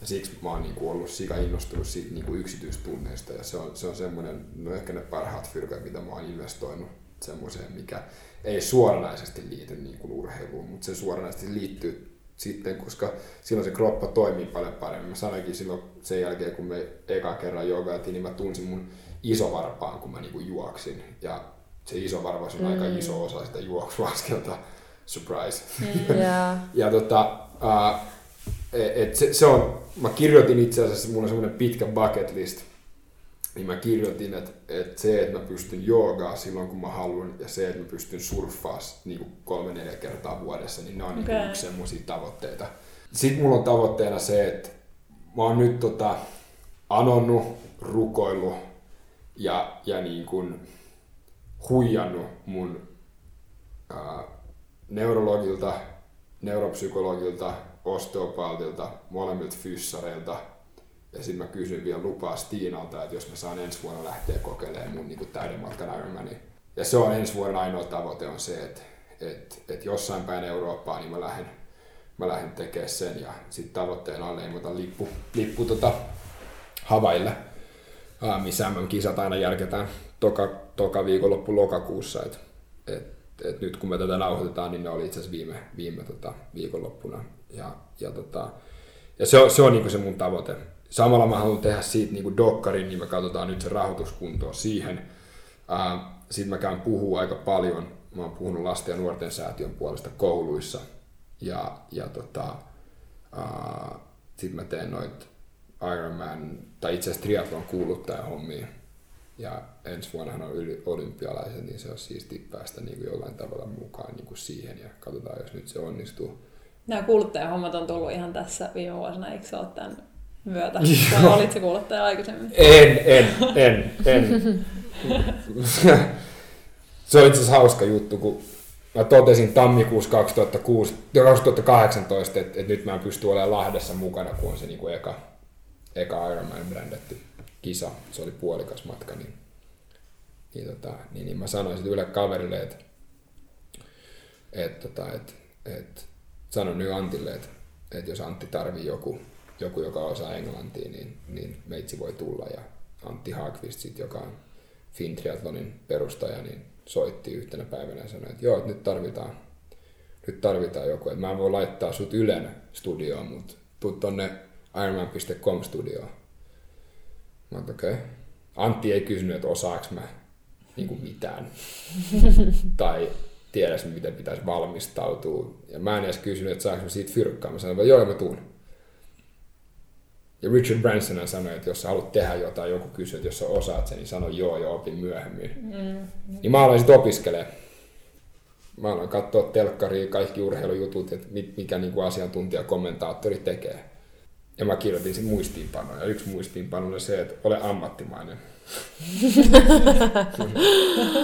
Ja siksi mä oon niin kuin ollut sika innostunut siitä niin kuin yksityistunneista ja se on, se on semmoinen, no ehkä ne parhaat fyrkat, mitä mä oon investoinut semmoiseen, mikä ei suoranaisesti liity niin kuin urheiluun, mutta se suoranaisesti liittyy sitten, koska silloin se kroppa toimii paljon paremmin. Mä sanoinkin silloin sen jälkeen, kun me eka kerran jogaatiin, niin mä tunsin mun isovarpaan, kun mä niinku juoksin. Ja se iso varvaus on mm. aika iso osa sitä juoksuaskelta surprise. Yeah. ja tota, uh, et se, se, on, mä kirjoitin itse asiassa, mulla on semmoinen pitkä bucket list, niin mä kirjoitin, että, että se, että mä pystyn joogaa silloin kun mä haluan ja se, että mä pystyn surffaa niin kolme neljä kertaa vuodessa, niin ne on okay. niin yksi semmoisia tavoitteita. Sitten mulla on tavoitteena se, että mä oon nyt tota, anonnut, rukoillut ja, ja niin kuin huijannut mun ää, neurologilta, neuropsykologilta, osteopaatilta, molemmilta fyssareilta. Ja sitten mä kysyn vielä lupaa Stiinalta, että jos mä saan ensi vuonna lähteä kokeilemaan mun niin täyden matkan Ironmanin. Ja se on ensi vuoden ainoa tavoite on se, että, että, että jossain päin Eurooppaa niin mä lähden, mä lähden tekemään sen. Ja sitten tavoitteena on leimata lippu, lippu tota Havaille, missä MM-kisat aina järketään toka, toka viikonloppu lokakuussa. Et, et, et nyt kun me tätä nauhoitetaan, niin ne oli itse asiassa viime, viime tota, viikonloppuna. Ja, ja, tota, ja se on, se, on niinku se mun tavoite. Samalla mä haluan tehdä siitä niinku dokkarin, niin me katsotaan nyt se rahoituskuntoa siihen. Sitten mä käyn puhua aika paljon. Mä oon puhunut lasten ja nuorten säätiön puolesta kouluissa. Ja, ja tota, sitten mä teen noit Ironman, tai itse asiassa triathlon kuuluttaja hommia. Ja ensi vuonna on yli olympialaiset, niin se on siisti päästä niin kuin jollain tavalla mukaan niin kuin siihen ja katsotaan, jos nyt se onnistuu. Nämä kuuluttajahommat on tullut ihan tässä viime vuosina, eikö se ole tämän myötä? Vai olit se kuuluttaja aikaisemmin? En, en, en, en. se on itse asiassa hauska juttu, kun mä totesin tammikuussa 2006, 2018, että, että nyt mä en pysty olemaan Lahdessa mukana, kun on se niin kuin eka, eka Ironman brändätty kisa, se oli puolikas matka, niin, niin, tota, niin, niin mä sanoin sitten yleensä kaverille, että et, tota, et, et, sanon nyt Antille, että et jos Antti tarvii joku, joku, joka osaa englantia, niin, niin meitsi voi tulla. Ja Antti Haakvist, sit, joka on Fintriathlonin perustaja, niin soitti yhtenä päivänä ja sanoi, että joo, että nyt tarvitaan, nyt tarvitaan joku. Että mä en voi laittaa sut Ylen studioon, mutta tuu tonne ironman.com studioon. Mä okei. Okay. Antti ei kysynyt, että osaaks mä niin kuin mitään. tai tiedäs, miten pitäisi valmistautua. Ja mä en edes kysynyt, että saanko mä siitä fyrkkaa. Mä sanoin, että joo, mä tuun. Ja Richard Branson sanoi, että jos sä haluat tehdä jotain, joku kysyy, että jos sä osaat sen, niin sano joo ja opin myöhemmin. Mm. Niin mä aloin sitten opiskelemaan. Mä aloin katsoa telkkaria, kaikki urheilujutut, että mikä niin kuin asiantuntija kommentaattori tekee. Ja mä kirjoitin sen muistiinpanoja. Yksi muistiinpano oli se, että ole ammattimainen.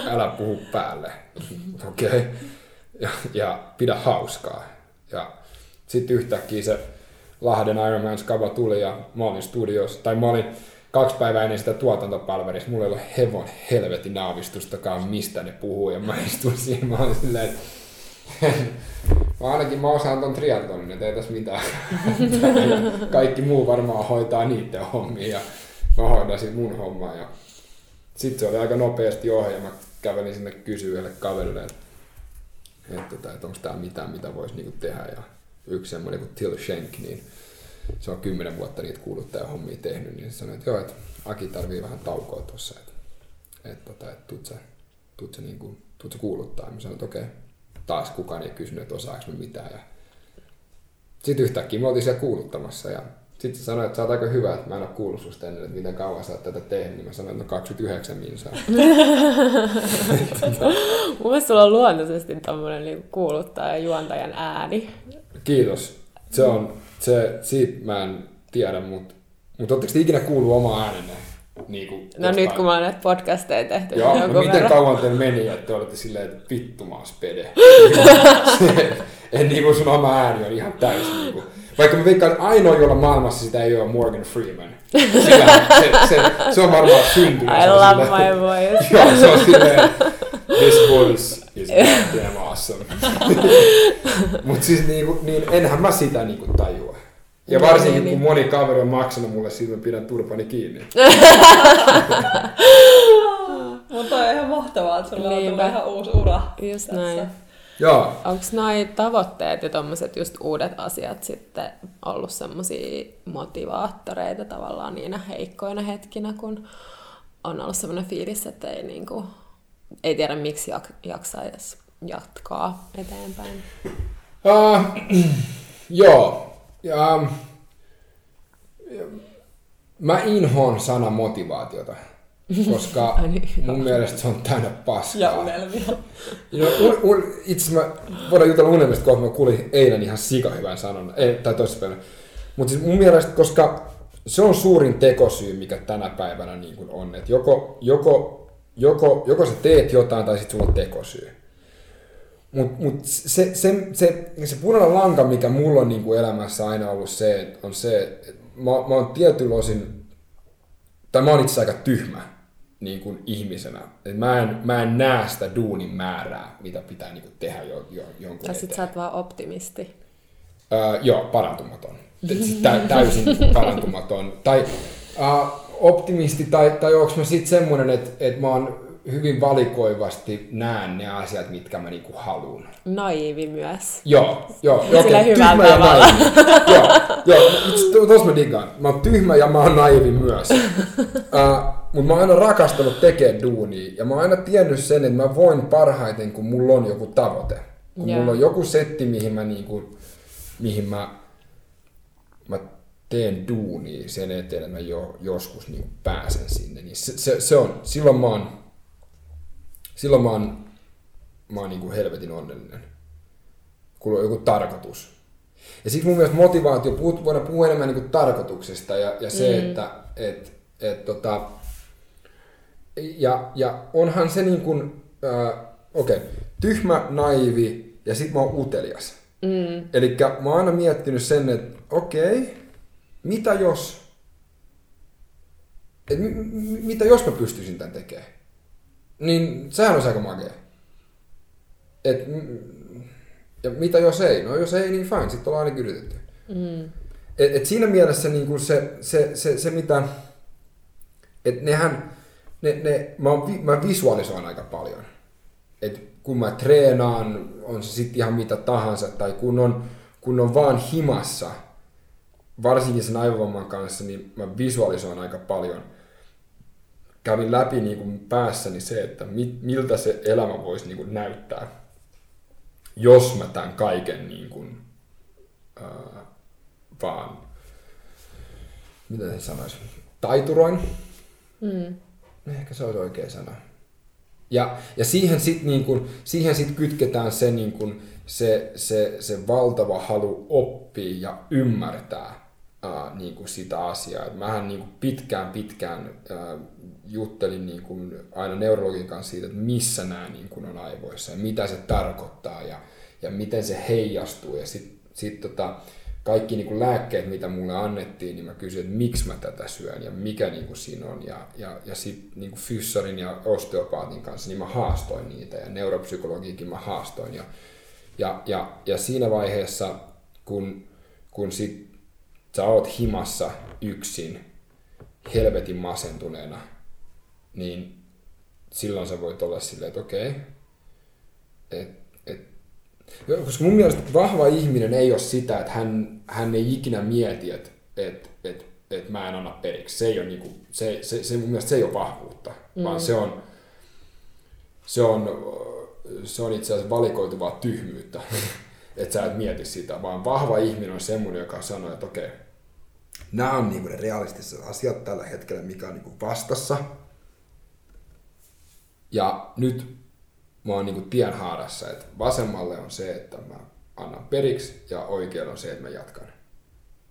Älä puhu päälle. Okei. Okay. Ja, ja pidä hauskaa. Ja sitten yhtäkkiä se Lahden Ironman Skaba tuli ja mä olin studiossa, tai mä olin kaksi päivää ennen sitä tuotantopalverissa, mulla ei ollut hevon helvetin naavistustakaan, mistä ne puhuu, ja mä istuin siihen, mä olin silleen, että Mä ainakin mä osaan ton triathlonin, että ei tässä mitään. Kaikki muu varmaan hoitaa niiden hommia ja mä hoidan sit mun hommaa. Ja sitten se oli aika nopeasti ohi ja mä kävelin sinne kysyä kaverille, että, että, että, että onko tää mitään, mitä voisi niinku tehdä. Ja yksi semmoinen kuin Till Schenk, niin se on kymmenen vuotta niitä kuuluttajahommia tehnyt, niin se sanoi, että joo, että Aki tarvii vähän taukoa tuossa, että, että, että, että tuut sä, tuut sä, niin kuin, tuut sä kuuluttaa. Ja mä sanoin, että okei, okay, taas kukaan ei kysynyt, että osaako mitään. Ja sitten yhtäkkiä me oltiin siellä kuuluttamassa ja sitten se sanoi, että sä oot aika hyvä, että mä en ole kuullut susta ennen, että miten kauan sä oot tätä tehnyt. Niin mä sanoin, että no 29 minsaa. Mun mielestä sulla on luontaisesti tommonen niin kuuluttaja juontajan ääni. Kiitos. Se on, se, siitä mä en tiedä, mutta mutta ootteko te ikinä kuullut omaa äänenne? Niin kuin no jostain. nyt kun mä oon näitä podcasteja tehty. Joo, no miten verran. kauan teillä meni, että te olette silleen, että vittu mä spede. en niin kuin sun oma ääni on ihan täysin. Niin kuin. Vaikka mä veikkaan, että ainoa, jolla maailmassa sitä ei ole Morgan Freeman. Sillä, se, se, se, on varmaan syntynyt. I love silleen, my voice. joo, se on silleen, this voice is damn awesome. Mutta siis niin, kuin, niin enhän mä sitä niin kuin tajua. Ja varsinkin niin, kun niin. moni kaveri on maksanut mulle siitä, mä pidän turpani kiinni. Mutta on ihan mahtavaa, että sulla Niinpä. on ihan uusi ura. Just tässä. näin. Joo. Onko noin tavoitteet ja tuommoiset just uudet asiat sitten ollut semmoisia motivaattoreita tavallaan niinä heikkoina hetkinä, kun on ollut semmoinen fiilis, että ei, niinku, ei tiedä miksi jak- jaksaisi jatkaa eteenpäin? Uh, joo, ja, mä inhoon sana motivaatiota, koska niin, mun mielestä se on täynnä paskaa. Ja unelmia. No, un, un, itse mä voidaan jutella unelmista, kun mä kuulin eilen ihan sika hyvän sanon, ei, tai toisessa päivänä. Mutta siis mun mielestä, koska se on suurin tekosyy, mikä tänä päivänä niin on. Että joko, joko, joko, joko sä teet jotain tai sitten sulla on tekosyy. Mutta mut se, se, se, se punainen lanka, mikä mulla on niin kuin elämässä aina ollut se, on se, että mä, mä oon tietyllä osin, tai mä oon itse aika tyhmä niin kuin ihmisenä. Et mä, en, mä en näe sitä duunin määrää, mitä pitää niin kuin tehdä jo, jo, jonkun Tai sit sä oot vaan optimisti. Öö, joo, parantumaton. Tä, täysin parantumaton. Tai äh, optimisti, tai, tai onko mä sitten semmoinen, että et mä oon hyvin valikoivasti näen ne asiat, mitkä mä niinku haluan. Naivi myös. Joo, joo. joo Sillä okay, hyvällä tavalla. joo, joo, tos mä digaan. Mä oon tyhmä ja mä oon naivi myös. Uh, Mutta mä oon aina rakastanut tekemään duunia ja mä oon aina tiennyt sen, että mä voin parhaiten, kun mulla on joku tavoite. Kun Joo. mulla on joku setti, mihin mä, niinku, mihin mä teen duunia sen eteen, että mä jo, joskus niinku pääsen sinne. Niin se, se, se on, silloin mä oon, silloin mä oon, mä oon niinku helvetin onnellinen. Kun on joku tarkoitus. Ja siksi mun mielestä motivaatio, puhut, voidaan puhua enemmän niinku tarkoituksesta ja, ja se, mm. että et, et, tota, ja, ja onhan se niin kuin, äh, okei, okay, tyhmä, naivi ja sit mä oon utelias. Mm. Eli mä oon aina miettinyt sen, että okei, okay, mitä jos, et, m- m- mitä jos mä pystyisin tämän tekemään? Niin sehän olisi aika makea. Et, m- ja mitä jos ei? No jos ei, niin fine, sitten ollaan ainakin yritetty. Mm. Et, et siinä mielessä niin kuin se, se, se, se, mitä, et nehän, ne, ne, mä, vi- mä visualisoin aika paljon. Et kun mä treenaan, on se sitten ihan mitä tahansa, tai kun on, kun on vaan himassa, varsinkin sen aivovamman kanssa, niin mä visualisoin aika paljon. Kävin läpi niin kuin päässäni se, että mit, miltä se elämä voisi niin kuin näyttää, jos mä tämän kaiken niin kuin, ää, vaan, mitä se sanoisi, taituroin. Mm. Ehkä se olisi oikea sana. Ja, ja siihen sitten niin siihen sit kytketään se, niin kun, se, se, se valtava halu oppia ja ymmärtää ää, niin kuin sitä asiaa. Et mähän niin kuin pitkään pitkään ää, juttelin niin kuin aina neurologin kanssa siitä, että missä nämä niin kuin on aivoissa ja mitä se tarkoittaa ja, ja miten se heijastuu. Ja sitten sit tota, kaikki niin kuin lääkkeet, mitä mulle annettiin, niin mä kysyin, että miksi mä tätä syön ja mikä niin kuin siinä on. Ja, ja, ja sitten niin fyssarin ja osteopaatin kanssa, niin mä haastoin niitä ja neuropsykologiikin mä haastoin. Ja, ja, ja, ja siinä vaiheessa, kun, kun sit sä oot himassa yksin, helvetin masentuneena, niin silloin sä voit olla silleen, että okei, et, et, Joo, koska mun mielestä vahva ihminen ei ole sitä, että hän, hän ei ikinä mieti, että et, et, et mä en anna periksi. Se, ei ole niinku, se, se, se, mun mielestä se ei ole vahvuutta, mm. vaan se on, se on, se on itse asiassa valikoituvaa tyhmyyttä, että sä et mieti sitä, vaan vahva ihminen on semmoinen, joka sanoo, että okei, nämä on niinku ne realistiset asiat tällä hetkellä, mikä on niinku vastassa. Ja nyt mä oon niinku tienhaarassa, että vasemmalle on se, että mä annan periksi ja oikealle on se, että mä jatkan.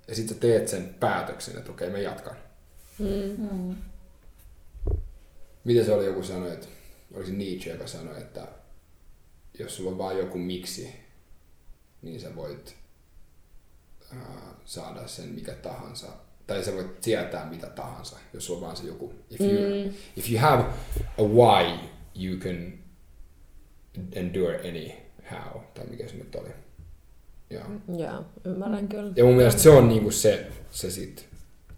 Ja sitten sä teet sen päätöksen, että okei, mä jatkan. Mm. Miten se oli joku sanoi, että olisi Nietzsche, joka sanoi, että jos sulla on vaan joku miksi, niin sä voit saada sen mikä tahansa. Tai sä voit tietää mitä tahansa, jos on vaan se joku. If you, Mm. if you have a why, you can endure anyhow. Tai mikä se nyt oli. Joo. Joo, ymmärrän kyllä. Ja mun mielestä se on niinku se, se sit.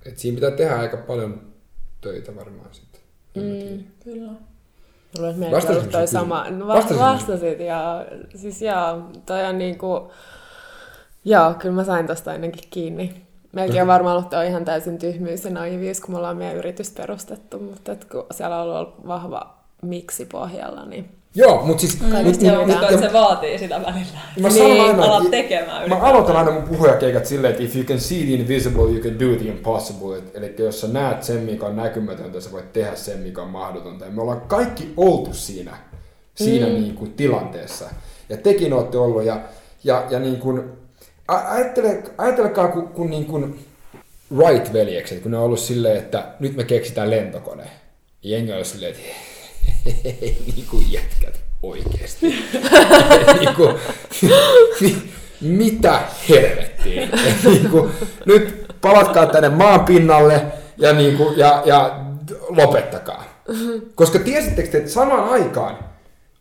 Et siinä pitää tehdä aika paljon töitä varmaan sitten. Mm. Kyllä. Vastasinko melkein toi sama. No, va- Vastasinko? vastasit ja siis joo, toi on niinku, joo, kyllä mä sain tosta ainakin kiinni. Melkein on varmaan ollut ihan täysin tyhmyys ja naivius, kun me ollaan meidän yritys perustettu, mutta et kun siellä on ollut vahva miksi pohjalla, niin Joo, mutta siis... Kai mut, mut, joo, mut, ja- se vaatii sitä välillä. Mä Niin, aina, Alat tekemään Mä ylipäätään. aloitan aina mun puhujakeikat silleen, että if you can see the invisible, you can do the impossible. Et, eli jos sä näet sen, mikä on näkymätöntä, sä voit tehdä sen, mikä on mahdotonta. Ja me ollaan kaikki oltu siinä, siinä mm. niin kuin tilanteessa. Ja tekin olette ollut. Ja, ja, ja niin kuin, ajattele, ajatelkaa, kun, kun niin kuin, Wright-veljekset, kun ne on ollut silleen, että nyt me keksitään lentokone. Jengi on silleen, että niin kuin jätkät oikeesti. niin kuin, mitä helvettiä. niin kuin, nyt palatkaa tänne maan pinnalle ja, niin kuin, ja, ja lopettakaa. Koska tiesittekö että samaan aikaan,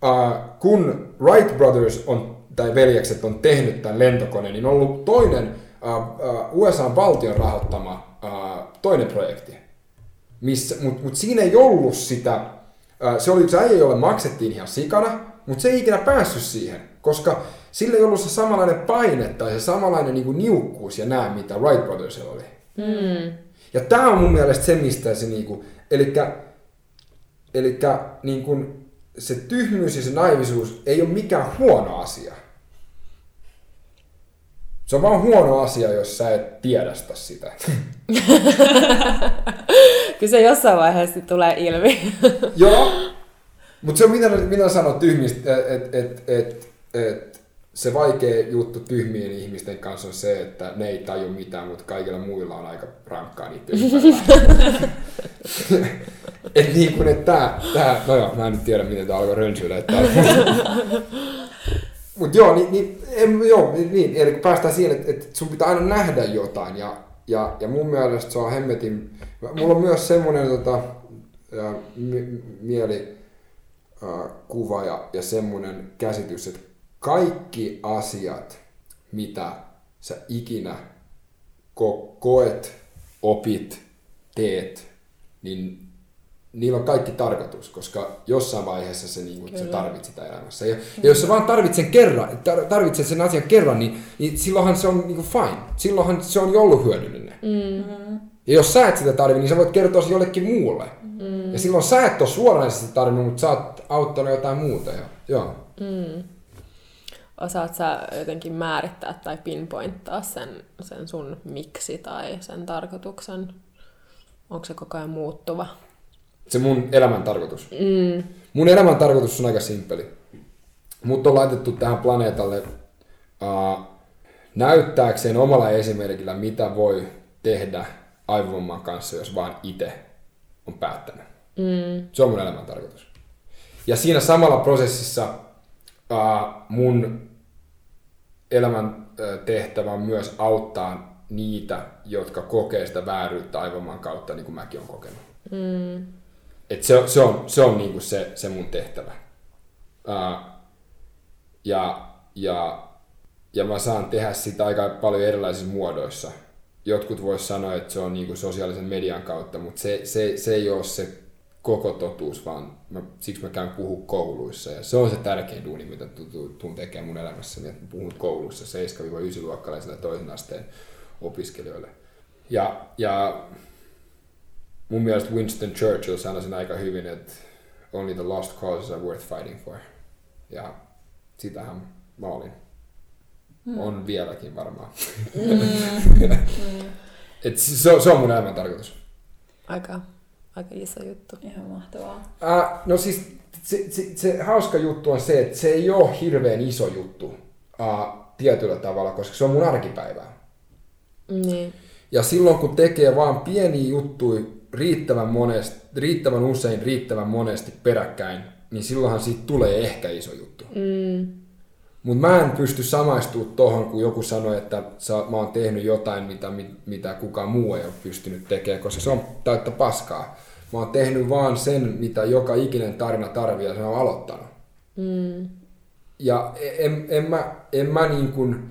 uh, kun Wright Brothers on, tai veljekset on tehnyt tämän lentokoneen, niin on ollut toinen uh, uh, USA-valtion rahoittama uh, toinen projekti. Mutta mut siinä ei ollut sitä, se oli yksi äijä, jolle maksettiin ihan sikana, mutta se ei ikinä päässyt siihen, koska sillä ei ollut se samanlainen paine tai se samanlainen niin kuin niukkuus ja nämä, mitä Wright Brothersilla oli. Mm. Ja tämä on mun mielestä se, mistä se, niin kuin, elikkä, elikkä niin kuin, se tyhmyys ja se naivisuus ei ole mikään huono asia. Se on vaan huono asia, jos sä et tiedästä sitä. Kyllä se jossain vaiheessa tulee ilmi. Joo, mutta se on mitä, mitä sanoo tyhmistä, että et, et, et, se vaikea juttu tyhmien ihmisten kanssa on se, että ne ei taju mitään, mutta kaikilla muilla on aika rankkaa niitä Et niin kuin, että tää, tää, no joo, mä en nyt tiedä, miten tää alkoi rönsyillä. Että Mut joo, niin, niin, en, joo, niin, niin, eli päästään siihen, että, että sun pitää aina nähdä jotain, ja, ja, ja mun mielestä se on hemmetin, mulla on myös semmoinen tota, ja, mi, mieli, ja, ja semmoinen käsitys, että kaikki asiat, mitä sä ikinä ko- koet, opit, teet, niin niillä on kaikki tarkoitus, koska jossain vaiheessa se, niin kuin, sä tarvitset sitä elämässä. Ja, ja jos sä vaan tarvitset sen, kerran, tarvitset sen asian kerran, niin, niin silloinhan se on niin kuin fine. Silloinhan se on jo ollut hyödyllinen. Mm-hmm. Ja jos sä et sitä tarvi, niin sä voit kertoa se jollekin muulle. Mm. Ja silloin sä et ole suoranaisesti tarvinnut, mutta sä oot auttanut jotain muuta. Ja, joo. Mm. Osaat sä jotenkin määrittää tai pinpointtaa sen, sen sun miksi tai sen tarkoituksen? Onko se koko ajan muuttuva? Se mun elämän tarkoitus. Mm. Mun elämän tarkoitus on aika simppeli. Mut on laitettu tähän planeetalle uh, näyttääkseen omalla esimerkillä, mitä voi tehdä aivovamman kanssa, jos vaan itse on päättänyt. Mm. Se on mun elämän tarkoitus. Ja siinä samalla prosessissa uh, mun elämän tehtävä on myös auttaa niitä, jotka kokee sitä vääryyttä aivovamman kautta, niin kuin mäkin olen kokenut. Mm. Et se, se on, se, on niinku se, se mun tehtävä. Uh, ja, ja, ja mä saan tehdä sitä aika paljon erilaisissa muodoissa. Jotkut vois sanoa, että se on niinku sosiaalisen median kautta, mutta se, se, se ei ole se koko totuus, vaan mä, siksi mä käyn puhua kouluissa. Ja se on se tärkein duuni, mitä tuun tekemään mun elämässäni, että mä puhun koulussa 7-9-luokkalaisille toisen asteen opiskelijoille. Ja, ja mun mielestä Winston Churchill sanoi sen aika hyvin, että only the lost causes are worth fighting for. Ja sitähän mä olin. Mm. On vieläkin varmaan. Mm. Et se, se on mun elämän tarkoitus. Aika, aika iso juttu. Ihan mahtavaa. Uh, no siis se, se, se, hauska juttu on se, että se ei ole hirveän iso juttu uh, tietyllä tavalla, koska se on mun arkipäivää. Niin. Ja silloin kun tekee vaan pieniä juttuja riittävän, monesti, riittävän usein, riittävän monesti peräkkäin, niin silloinhan siitä tulee ehkä iso juttu. Mm. Mutta mä en pysty samaistumaan tohon, kun joku sanoi, että mä oon tehnyt jotain, mitä, mitä kukaan muu ei ole pystynyt tekemään, koska se on täyttä paskaa. Mä oon tehnyt vaan sen, mitä joka ikinen tarina tarvii ja se on aloittanut. Mm. Ja en, en, mä, en mä niin kuin,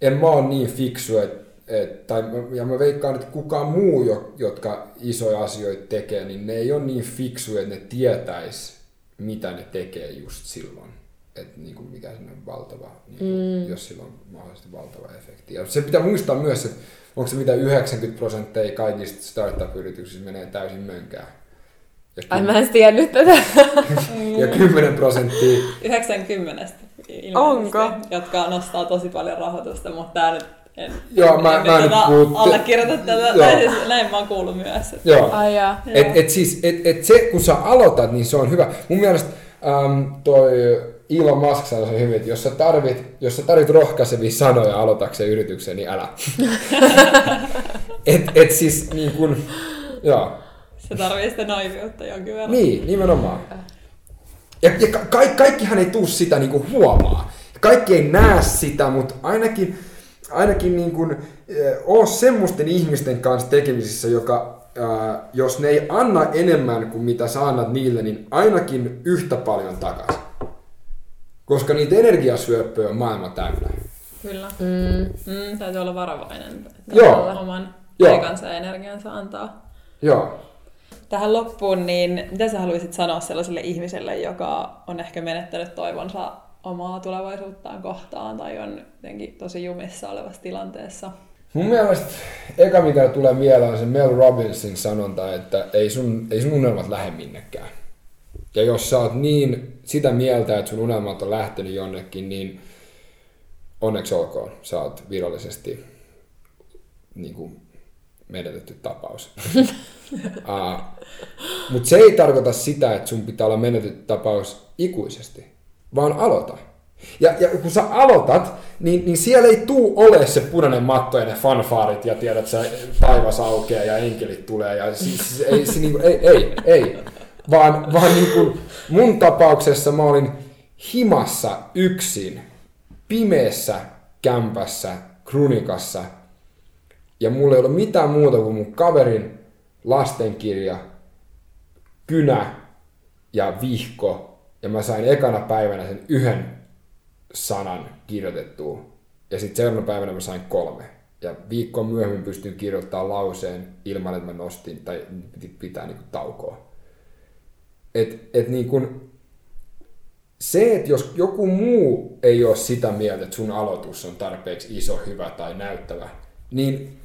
en mä ole niin fiksu, että et, tai, ja mä veikkaan, että kukaan muu, jotka isoja asioita tekee, niin ne ei ole niin fiksuja, että ne tietäis, mitä ne tekee just silloin. Että niin kuin mikä se on valtava, niin kuin, mm. jos sillä on mahdollisesti valtava efekti. Ja se pitää muistaa myös, että onko se mitä 90 prosenttia kaikista startup-yrityksistä menee täysin mönkään. Ja Ai mä en tiennyt tätä. ja 10 prosenttia. 90 Onko? Jotka nostaa tosi paljon rahoitusta, mutta tämä nyt en, Joo, mä, en, mä en tota puhut... allekirjoita tätä, Joo. näin, siis, näin mä oon kuullut myös. Että... Joo. Ai jaa. Et, et siis, et, et se, kun sä aloitat, niin se on hyvä. Mun mielestä ähm, toi Elon Musk sanoi sen hyvin, että jos sä tarvit, jos sä tarvit rohkaisevia sanoja aloitakseen yrityksen, niin älä. et, et siis niin kun, joo. Se tarvii sitä naiviutta jonkin verran. Niin, nimenomaan. Ja, ja ka- kaikkihan ei tuu sitä niinku huomaa. Kaikki ei näe sitä, mutta ainakin, ainakin niin kuin, äh, oo semmoisten ihmisten kanssa tekemisissä, joka äh, jos ne ei anna enemmän kuin mitä sä annat niille, niin ainakin yhtä paljon takaisin. Koska niitä energiasyöppöjä on maailma täynnä. Kyllä. Mm. Mm, täytyy olla varovainen. Että Joo. Oman Joo. aikansa ja energiansa antaa. Joo. Tähän loppuun, niin mitä sä haluaisit sanoa sellaiselle ihmiselle, joka on ehkä menettänyt toivonsa omaa tulevaisuuttaan kohtaan tai on jotenkin tosi jumissa olevassa tilanteessa? Mun mielestä eka mikä tulee mieleen on se Mel Robbinsin sanonta, että ei sun, ei sun unelmat lähde minnekään. Ja jos sä oot niin sitä mieltä, että sun unelmat on lähtenyt jonnekin, niin onneksi olkoon, sä oot virallisesti niin kuin, menetetty tapaus. uh, Mutta se ei tarkoita sitä, että sun pitää olla menetetty tapaus ikuisesti, vaan aloita. Ja, ja kun sä aloitat, niin, niin siellä ei tuu ole se punainen matto ja ne fanfaarit ja tiedät, sä taivas aukeaa ja enkelit tulee. Ja siis, siis ei, se, niin kuin, ei, ei, ei. Vaan, vaan niin kuin mun tapauksessa mä olin himassa yksin, pimeässä kämpässä, krunikassa. Ja mulla ei ollut mitään muuta kuin mun kaverin lastenkirja, kynä ja vihko. Ja mä sain ekana päivänä sen yhden sanan kirjoitettua. Ja sitten seuraavana päivänä mä sain kolme. Ja viikkoa myöhemmin pystyn kirjoittamaan lauseen ilman, että mä nostin tai piti pitää niinku taukoa. Et, et niin kun, se, että jos joku muu ei ole sitä mieltä, että sun aloitus on tarpeeksi iso, hyvä tai näyttävä, niin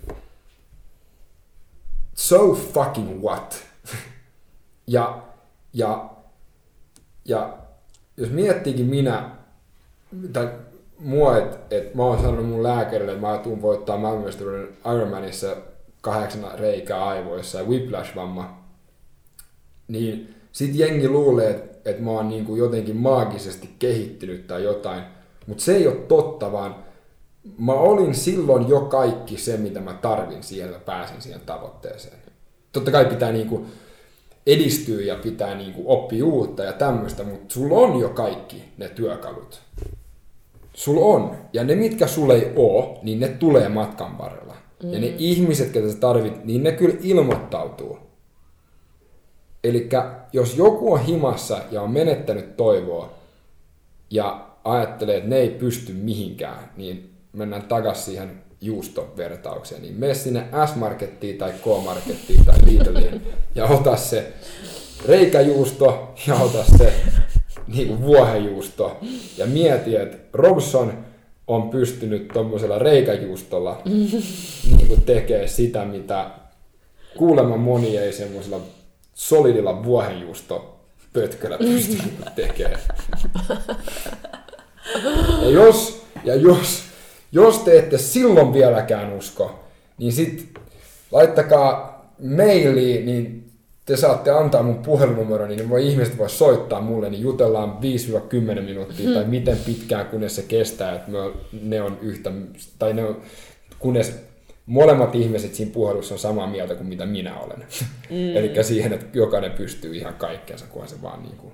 so fucking what? ja, ja, ja jos miettiikin minä, tai mua, että et mä oon sanonut mun lääkärille, että mä tuun voittaa maailmanmestaruuden Ironmanissa kahdeksan reikää aivoissa ja whiplash-vamma, niin sit jengi luulee, että et mä oon niinku jotenkin maagisesti kehittynyt tai jotain, mutta se ei ole totta, vaan mä olin silloin jo kaikki se, mitä mä tarvin siihen, että pääsin siihen tavoitteeseen. Totta kai pitää niinku edistyä ja pitää niinku oppia uutta ja tämmöistä, mutta sulla on jo kaikki ne työkalut. Sulla on. Ja ne, mitkä sulla ei oo, niin ne tulee matkan varrella. Mm. Ja ne ihmiset, ketä sä tarvit, niin ne kyllä ilmoittautuu. Eli jos joku on himassa ja on menettänyt toivoa ja ajattelee, että ne ei pysty mihinkään, niin mennään takaisin siihen juustovertaukseen. Niin mene sinne S-markettiin tai K-markettiin tai Lidliin ja ota se reikäjuusto ja ota se niin kuin vuohenjuusto ja mieti, että Robson on pystynyt tuommoisella reikäjuustolla niin kuin tekee sitä, mitä kuulemma moni ei semmoisella solidilla vuohenjuusto pötköllä pysty tekemään. Ja jos, ja jos, jos te ette silloin vieläkään usko, niin sit laittakaa mailiin, niin te saatte antaa mun puhelinnumero, niin voi ihmiset voi soittaa mulle, niin jutellaan 5-10 minuuttia tai miten pitkään, kunnes se kestää, että me, ne on yhtä, tai ne on, kunnes molemmat ihmiset siinä puhelussa on samaa mieltä kuin mitä minä olen. Mm. Eli siihen, että jokainen pystyy ihan kaikkeensa, kunhan se vaan niin kuin...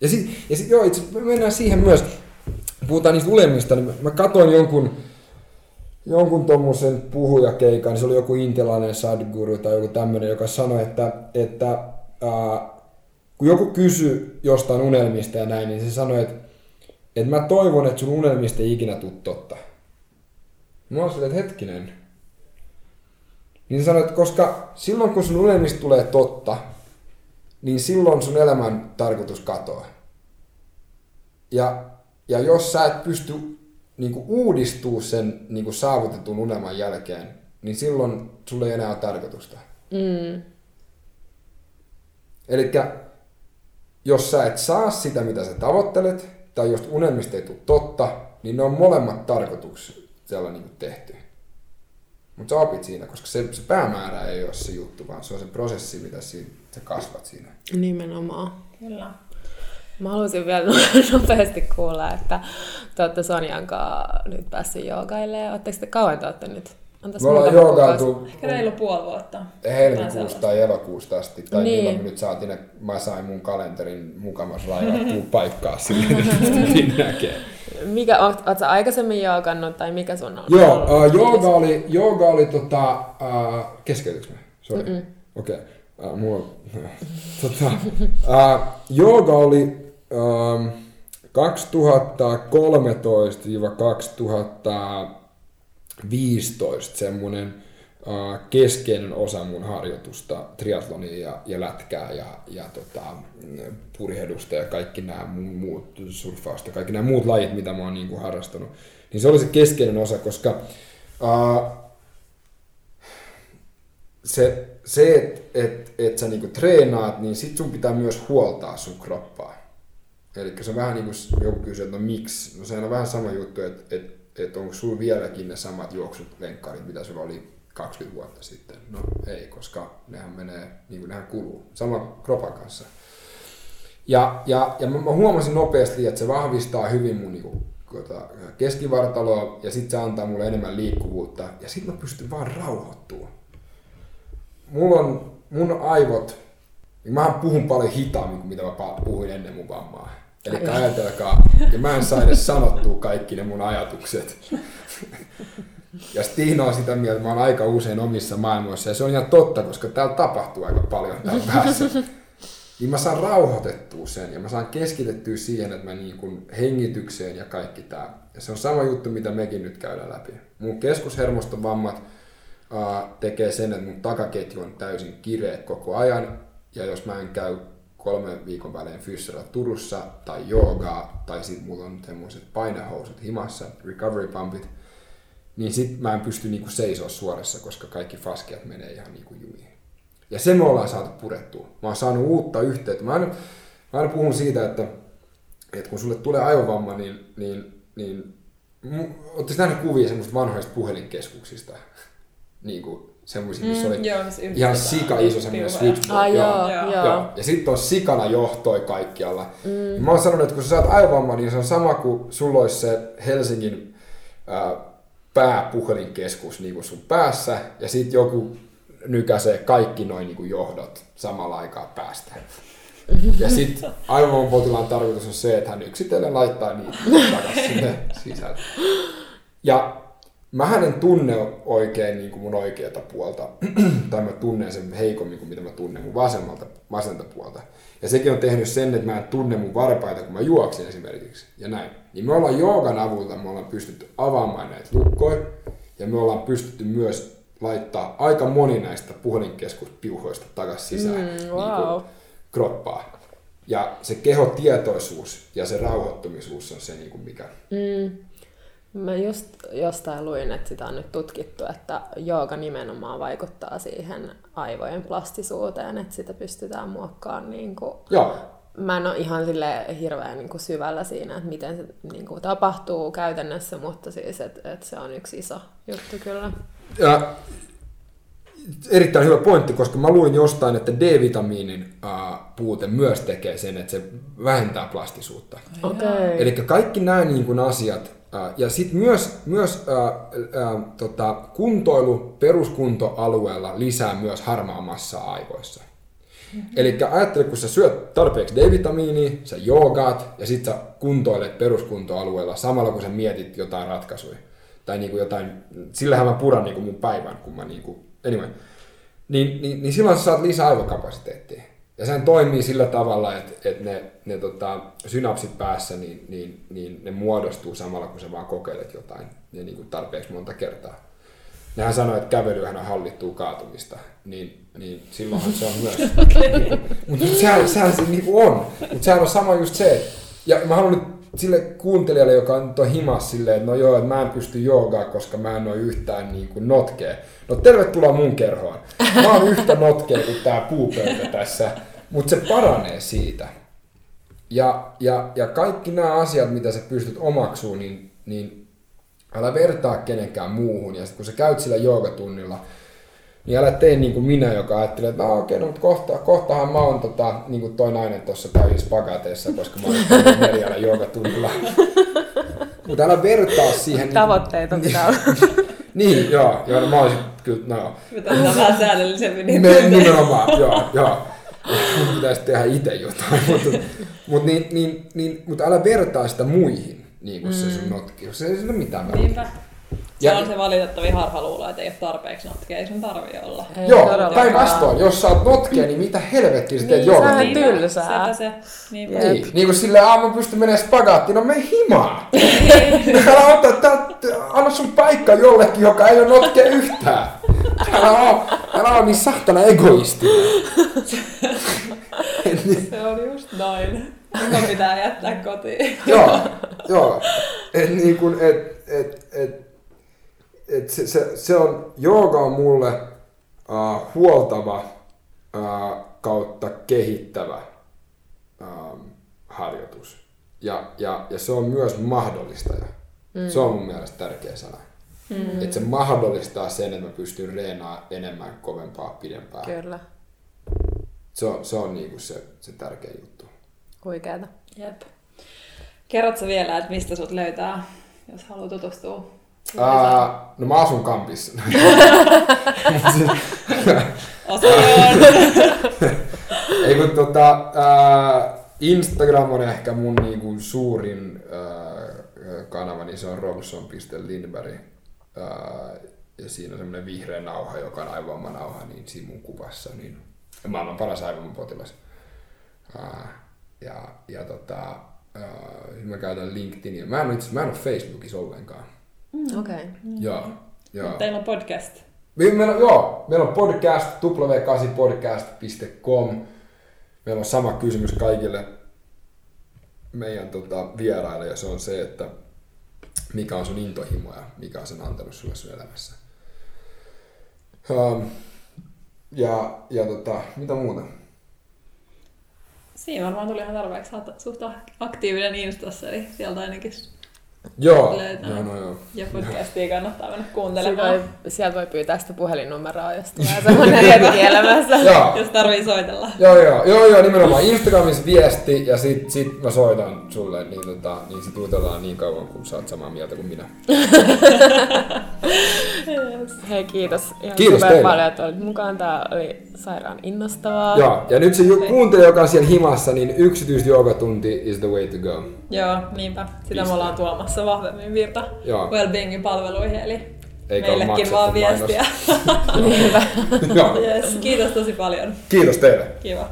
Ja sitten, ja sit, joo, itse me mennään siihen myös, puhutaan niistä unelmista, niin mä, katoin jonkun, jonkun tuommoisen puhujakeikan, niin se oli joku intialainen sadguru tai joku tämmöinen, joka sanoi, että, että ää, kun joku kysyi jostain unelmista ja näin, niin se sanoi, että, että mä toivon, että sun unelmista ei ikinä tule totta. Mä olin että hetkinen. Niin se sanoi, että koska silloin kun sun unelmista tulee totta, niin silloin sun elämän tarkoitus katoaa. Ja, ja jos sä et pysty niin kuin uudistuu sen niin kuin saavutetun unelman jälkeen, niin silloin sulla ei enää ole tarkoitusta. Mm. Eli jos sä et saa sitä, mitä sä tavoittelet, tai jos unelmista ei tule totta, niin ne on molemmat tarkoituksella niin kuin tehty. Mutta sä opit siinä, koska se, se päämäärä ei ole se juttu, vaan se on se prosessi, mitä siinä, sä kasvat siinä. Nimenomaan. Kyllä. Mä haluaisin vielä nopeasti kuulla, että te olette Sonjan kanssa nyt päässyt joogailemaan. Oletteko te kauan te olette nyt? Antais me ollaan joogailtu Ehkä reilu puoli vuotta. Helmikuusta tai elokuusta asti, tai niin. milloin nyt saatiin, että mä sain mun kalenterin mukamas rajattua paikkaa sinne, että näkee. Mikä, oot, oot sä aikaisemmin joogannut tai mikä sun on? Joo, uh, jooga oli, jooga oli tota, uh, keskeytyks mä? Sorry. Okei. Okay. Uh, mulla, tota, uh, jooga oli um, 2013-2015 semmoinen uh, keskeinen osa mun harjoitusta, triathlonia ja, ja lätkää ja, ja tota, purjehdusta ja kaikki nämä muut, surfausta, kaikki nämä muut lajit, mitä mä oon niin kuin harrastanut. Niin se oli se keskeinen osa, koska uh, se, se että et, et sä niinku treenaat, niin sit sun pitää myös huoltaa sun kroppaa. Eli se on vähän niin kuin joku kysyy, että no miksi? No se on vähän sama juttu, että et, et onko sulla vieläkin ne samat juoksut, lenkkarit, mitä sulla oli 20 vuotta sitten. No ei, koska nehän menee, niin kuin nehän kuluu. Sama kropan kanssa. Ja, ja, ja mä, huomasin nopeasti, että se vahvistaa hyvin mun niin kuin, keskivartaloa ja sitten se antaa mulle enemmän liikkuvuutta ja sitten mä pystyn vaan rauhoittumaan mulla on mun aivot, niin mä puhun paljon hitaammin kuin mitä mä puhuin ennen mun vammaa. Eli ajatelkaa, ja mä en saa edes sanottua kaikki ne mun ajatukset. Ja Stiina on sitä mieltä, että mä oon aika usein omissa maailmoissa, ja se on ihan totta, koska täällä tapahtuu aika paljon täällä päässä. Niin mä saan rauhoitettua sen, ja mä saan keskitettyä siihen, että mä niin kuin hengitykseen ja kaikki tää. Ja se on sama juttu, mitä mekin nyt käydään läpi. Mun keskushermoston vammat, tekee sen, että mun takaketju on täysin kireä koko ajan, ja jos mä en käy kolmen viikon välein fyssillä Turussa tai joogaa, tai sit mulla on semmoiset painehousut himassa, recovery pumpit, niin sit mä en pysty niinku seisoa suorassa, koska kaikki faskeat menee ihan niinku jumiin. Ja se me ollaan saatu purettua. Mä oon saanut uutta yhteyttä. Mä aina, mä aina puhun siitä, että, että kun sulle tulee aivovamma, niin, niin, niin Oletteko nähnyt kuvia semmoista vanhoista puhelinkeskuksista? niin kuin semmoisia, missä mm, oli joo, ihan sika iso semmoinen switchboard. Ah, joo, joo. joo. joo. Ja sitten on sikana johtoi kaikkialla. Mm. Mä oon sanonut, että kun sä saat aivovamma, niin se on sama kuin sulla olisi se Helsingin äh, pääpuhelinkeskus niin kuin sun päässä, ja sitten joku nykäsee kaikki noin niin kuin johdot samalla aikaa päästä. Ja sitten aivovoimapotilaan tarkoitus on se, että hän yksitellen laittaa niitä takaisin sinne sisälle. Ja mä en tunne oikein niin kuin mun oikeata puolta, tai mä tunnen sen heikommin kuin mitä mä tunnen mun vasemmalta, vasenta puolta. Ja sekin on tehnyt sen, että mä en tunne mun varpaita, kun mä juoksin esimerkiksi, ja näin. Niin me ollaan joogan avulta, me ollaan pystytty avaamaan näitä lukkoja, ja me ollaan pystytty myös laittaa aika moni näistä puhelinkeskuspiuhoista takaisin sisään mm, wow. niin kuin kroppaa. Ja se kehotietoisuus ja se rauhoittumisuus on se, niin kuin mikä... Mm Mä just jostain luin, että sitä on nyt tutkittu, että jooga nimenomaan vaikuttaa siihen aivojen plastisuuteen, että sitä pystytään muokkaamaan niin kuin Joo. Mä en ole ihan sille hirveän niin kuin syvällä siinä, että miten se niin kuin tapahtuu käytännössä, mutta siis, että, että se on yksi iso juttu kyllä. Ja erittäin hyvä pointti, koska mä luin jostain, että D-vitamiinin äh, puute myös tekee sen, että se vähentää plastisuutta. Okay. Eli kaikki nämä niin kuin asiat ja sitten myös, myös ää, ää, tota, kuntoilu peruskuntoalueella lisää myös harmaa massaa aivoissa. Mm-hmm. Eli ajattele, kun sä syöt tarpeeksi D-vitamiinia, sä joogaat ja sitten sä kuntoilet peruskuntoalueella samalla kun sä mietit jotain ratkaisuja. Tai niinku jotain, sillähän mä puran niinku mun päivän, kun mä niinku, anyway. Niin, niin, niin silloin sä saat lisää aivokapasiteettia. Ja sehän toimii sillä tavalla, että, että ne, ne tota, synapsit päässä, niin, niin, niin ne muodostuu samalla, kun sä vaan kokeilet jotain ja niin kuin tarpeeksi monta kertaa. Nehän sanoo, että kävelyhän on hallittua kaatumista, niin, niin silloinhan se on myös. okay. Mutta sehän, sehän se niin kuin on. Mutta sehän on sama just se, ja mä haluan nyt sille kuuntelijalle, joka on tuo himas silleen, että no joo, että mä en pysty joogaa, koska mä en ole yhtään niin kuin notkea. No tervetuloa mun kerhoon. Mä oon yhtä notkea kuin tää puupöytä tässä, mutta se paranee siitä. Ja, ja, ja kaikki nämä asiat, mitä sä pystyt omaksuun, niin, niin älä vertaa kenenkään muuhun. Ja sitten kun sä käyt sillä joogatunnilla, Niin älä tee niin kuin minä, joka ajattelee, että no okei, no, mutta kohta, kohtahan mä oon tota, niin kuin toi nainen tuossa täysin spagateissa, koska mä oon neljällä joogatunnilla. mutta älä vertaa siihen. Tavoitteet on pitää olla. Niin, joo, joo, no, mä oon sit kyllä, no. Mitä vähän säännöllisemmin. Niin Me, nimenomaan, joo, joo. Mun pitäisi tehdä itse jotain, mutta, mutta, niin, niin, niin, mutta älä vertaa sitä muihin, niin kuin mm. se sun notki. Se ei sillä mitään Niinpä. Se ja, on se valitettavin harhaluulo, että ei ole tarpeeksi notkeja, ei sun tarvi olla. Ei joo, päinvastoin, jos sä oot notkea, niin mitä helvettiä sä teet niin, joogat? Niin, tylsää. Se, niin, niin, niin kuin silleen, aamu pysty menemään spagaattiin, no me himaa. Älä ota, anna sun paikka jollekin, joka ei ole notkea yhtään. Älä oo, älä oo niin sahtana egoisti. se on just noin. Joka pitää jättää kotiin. joo, joo. Et niin kuin, et, et, et, et se, se, se on, jooga on mulle uh, huoltava uh, kautta kehittävä uh, harjoitus. Ja, ja, ja se on myös mahdollistaja. Mm. Se on mun mielestä tärkeä sana. Mm. Että se mahdollistaa sen, että mä pystyn reenaamaan enemmän, kovempaa, pidempään. Kyllä. Se on, se, on niinku se, se tärkeä juttu. Huikeeta. Jep. Kerrotko vielä, että mistä sut löytää, jos haluaa tutustua Uh, no mä asun kampissa. Ei kun tota, uh, Instagram on ehkä mun niinku suurin uh, kanava, niin se on robson.lindberg. Uh, ja siinä on semmoinen vihreä nauha, joka on aivovammanauha, niin siinä mun kuvassa, niin maailman paras aivovammapotilas. Uh, ja, ja tota, uh, mä käytän LinkedInia. Mä en, itse, mä en ole Facebookissa ollenkaan. Mm. Okei. Okay. Joo. joo. Teillä on podcast. Meillä on, joo, meillä on podcast, w8podcast.com. Meillä on sama kysymys kaikille meidän tota, vieraille, ja se on se, että mikä on sun intohimo ja mikä on sen antanut sulle sun elämässä. Um, ja, ja tota, mitä muuta? Siinä varmaan tuli ihan tarpeeksi suht aktiivinen Instassa, eli sieltä ainakin Joo, joo, no joo. Ja podcastia kannattaa mennä kuuntelemaan. Voi, sieltä voi pyytää sitä puhelinnumeroa, jos tulee semmoinen hetki elämässä. jos tarvii soitella. Joo, joo, joo, joo nimenomaan Instagramissa viesti ja sit, sit mä soitan sulle, niin, tota, niin sit jutellaan niin kauan, kun sä oot samaa mieltä kuin minä. yes. Hei, kiitos ihan kiitos super teille. paljon, että olit mukaan. Tää oli sairaan innostavaa. Joo, ja nyt se kuuntelija, joka on siellä himassa, niin yksityisjoogatunti is the way to go. Joo, niinpä. Sitä Piste. me ollaan tuomassa vahvemmin virta wellbeingin palveluihin, eli Eikä meillekin vaan viestiä. Joo. yes, kiitos tosi paljon. Kiitos teille. Kiva.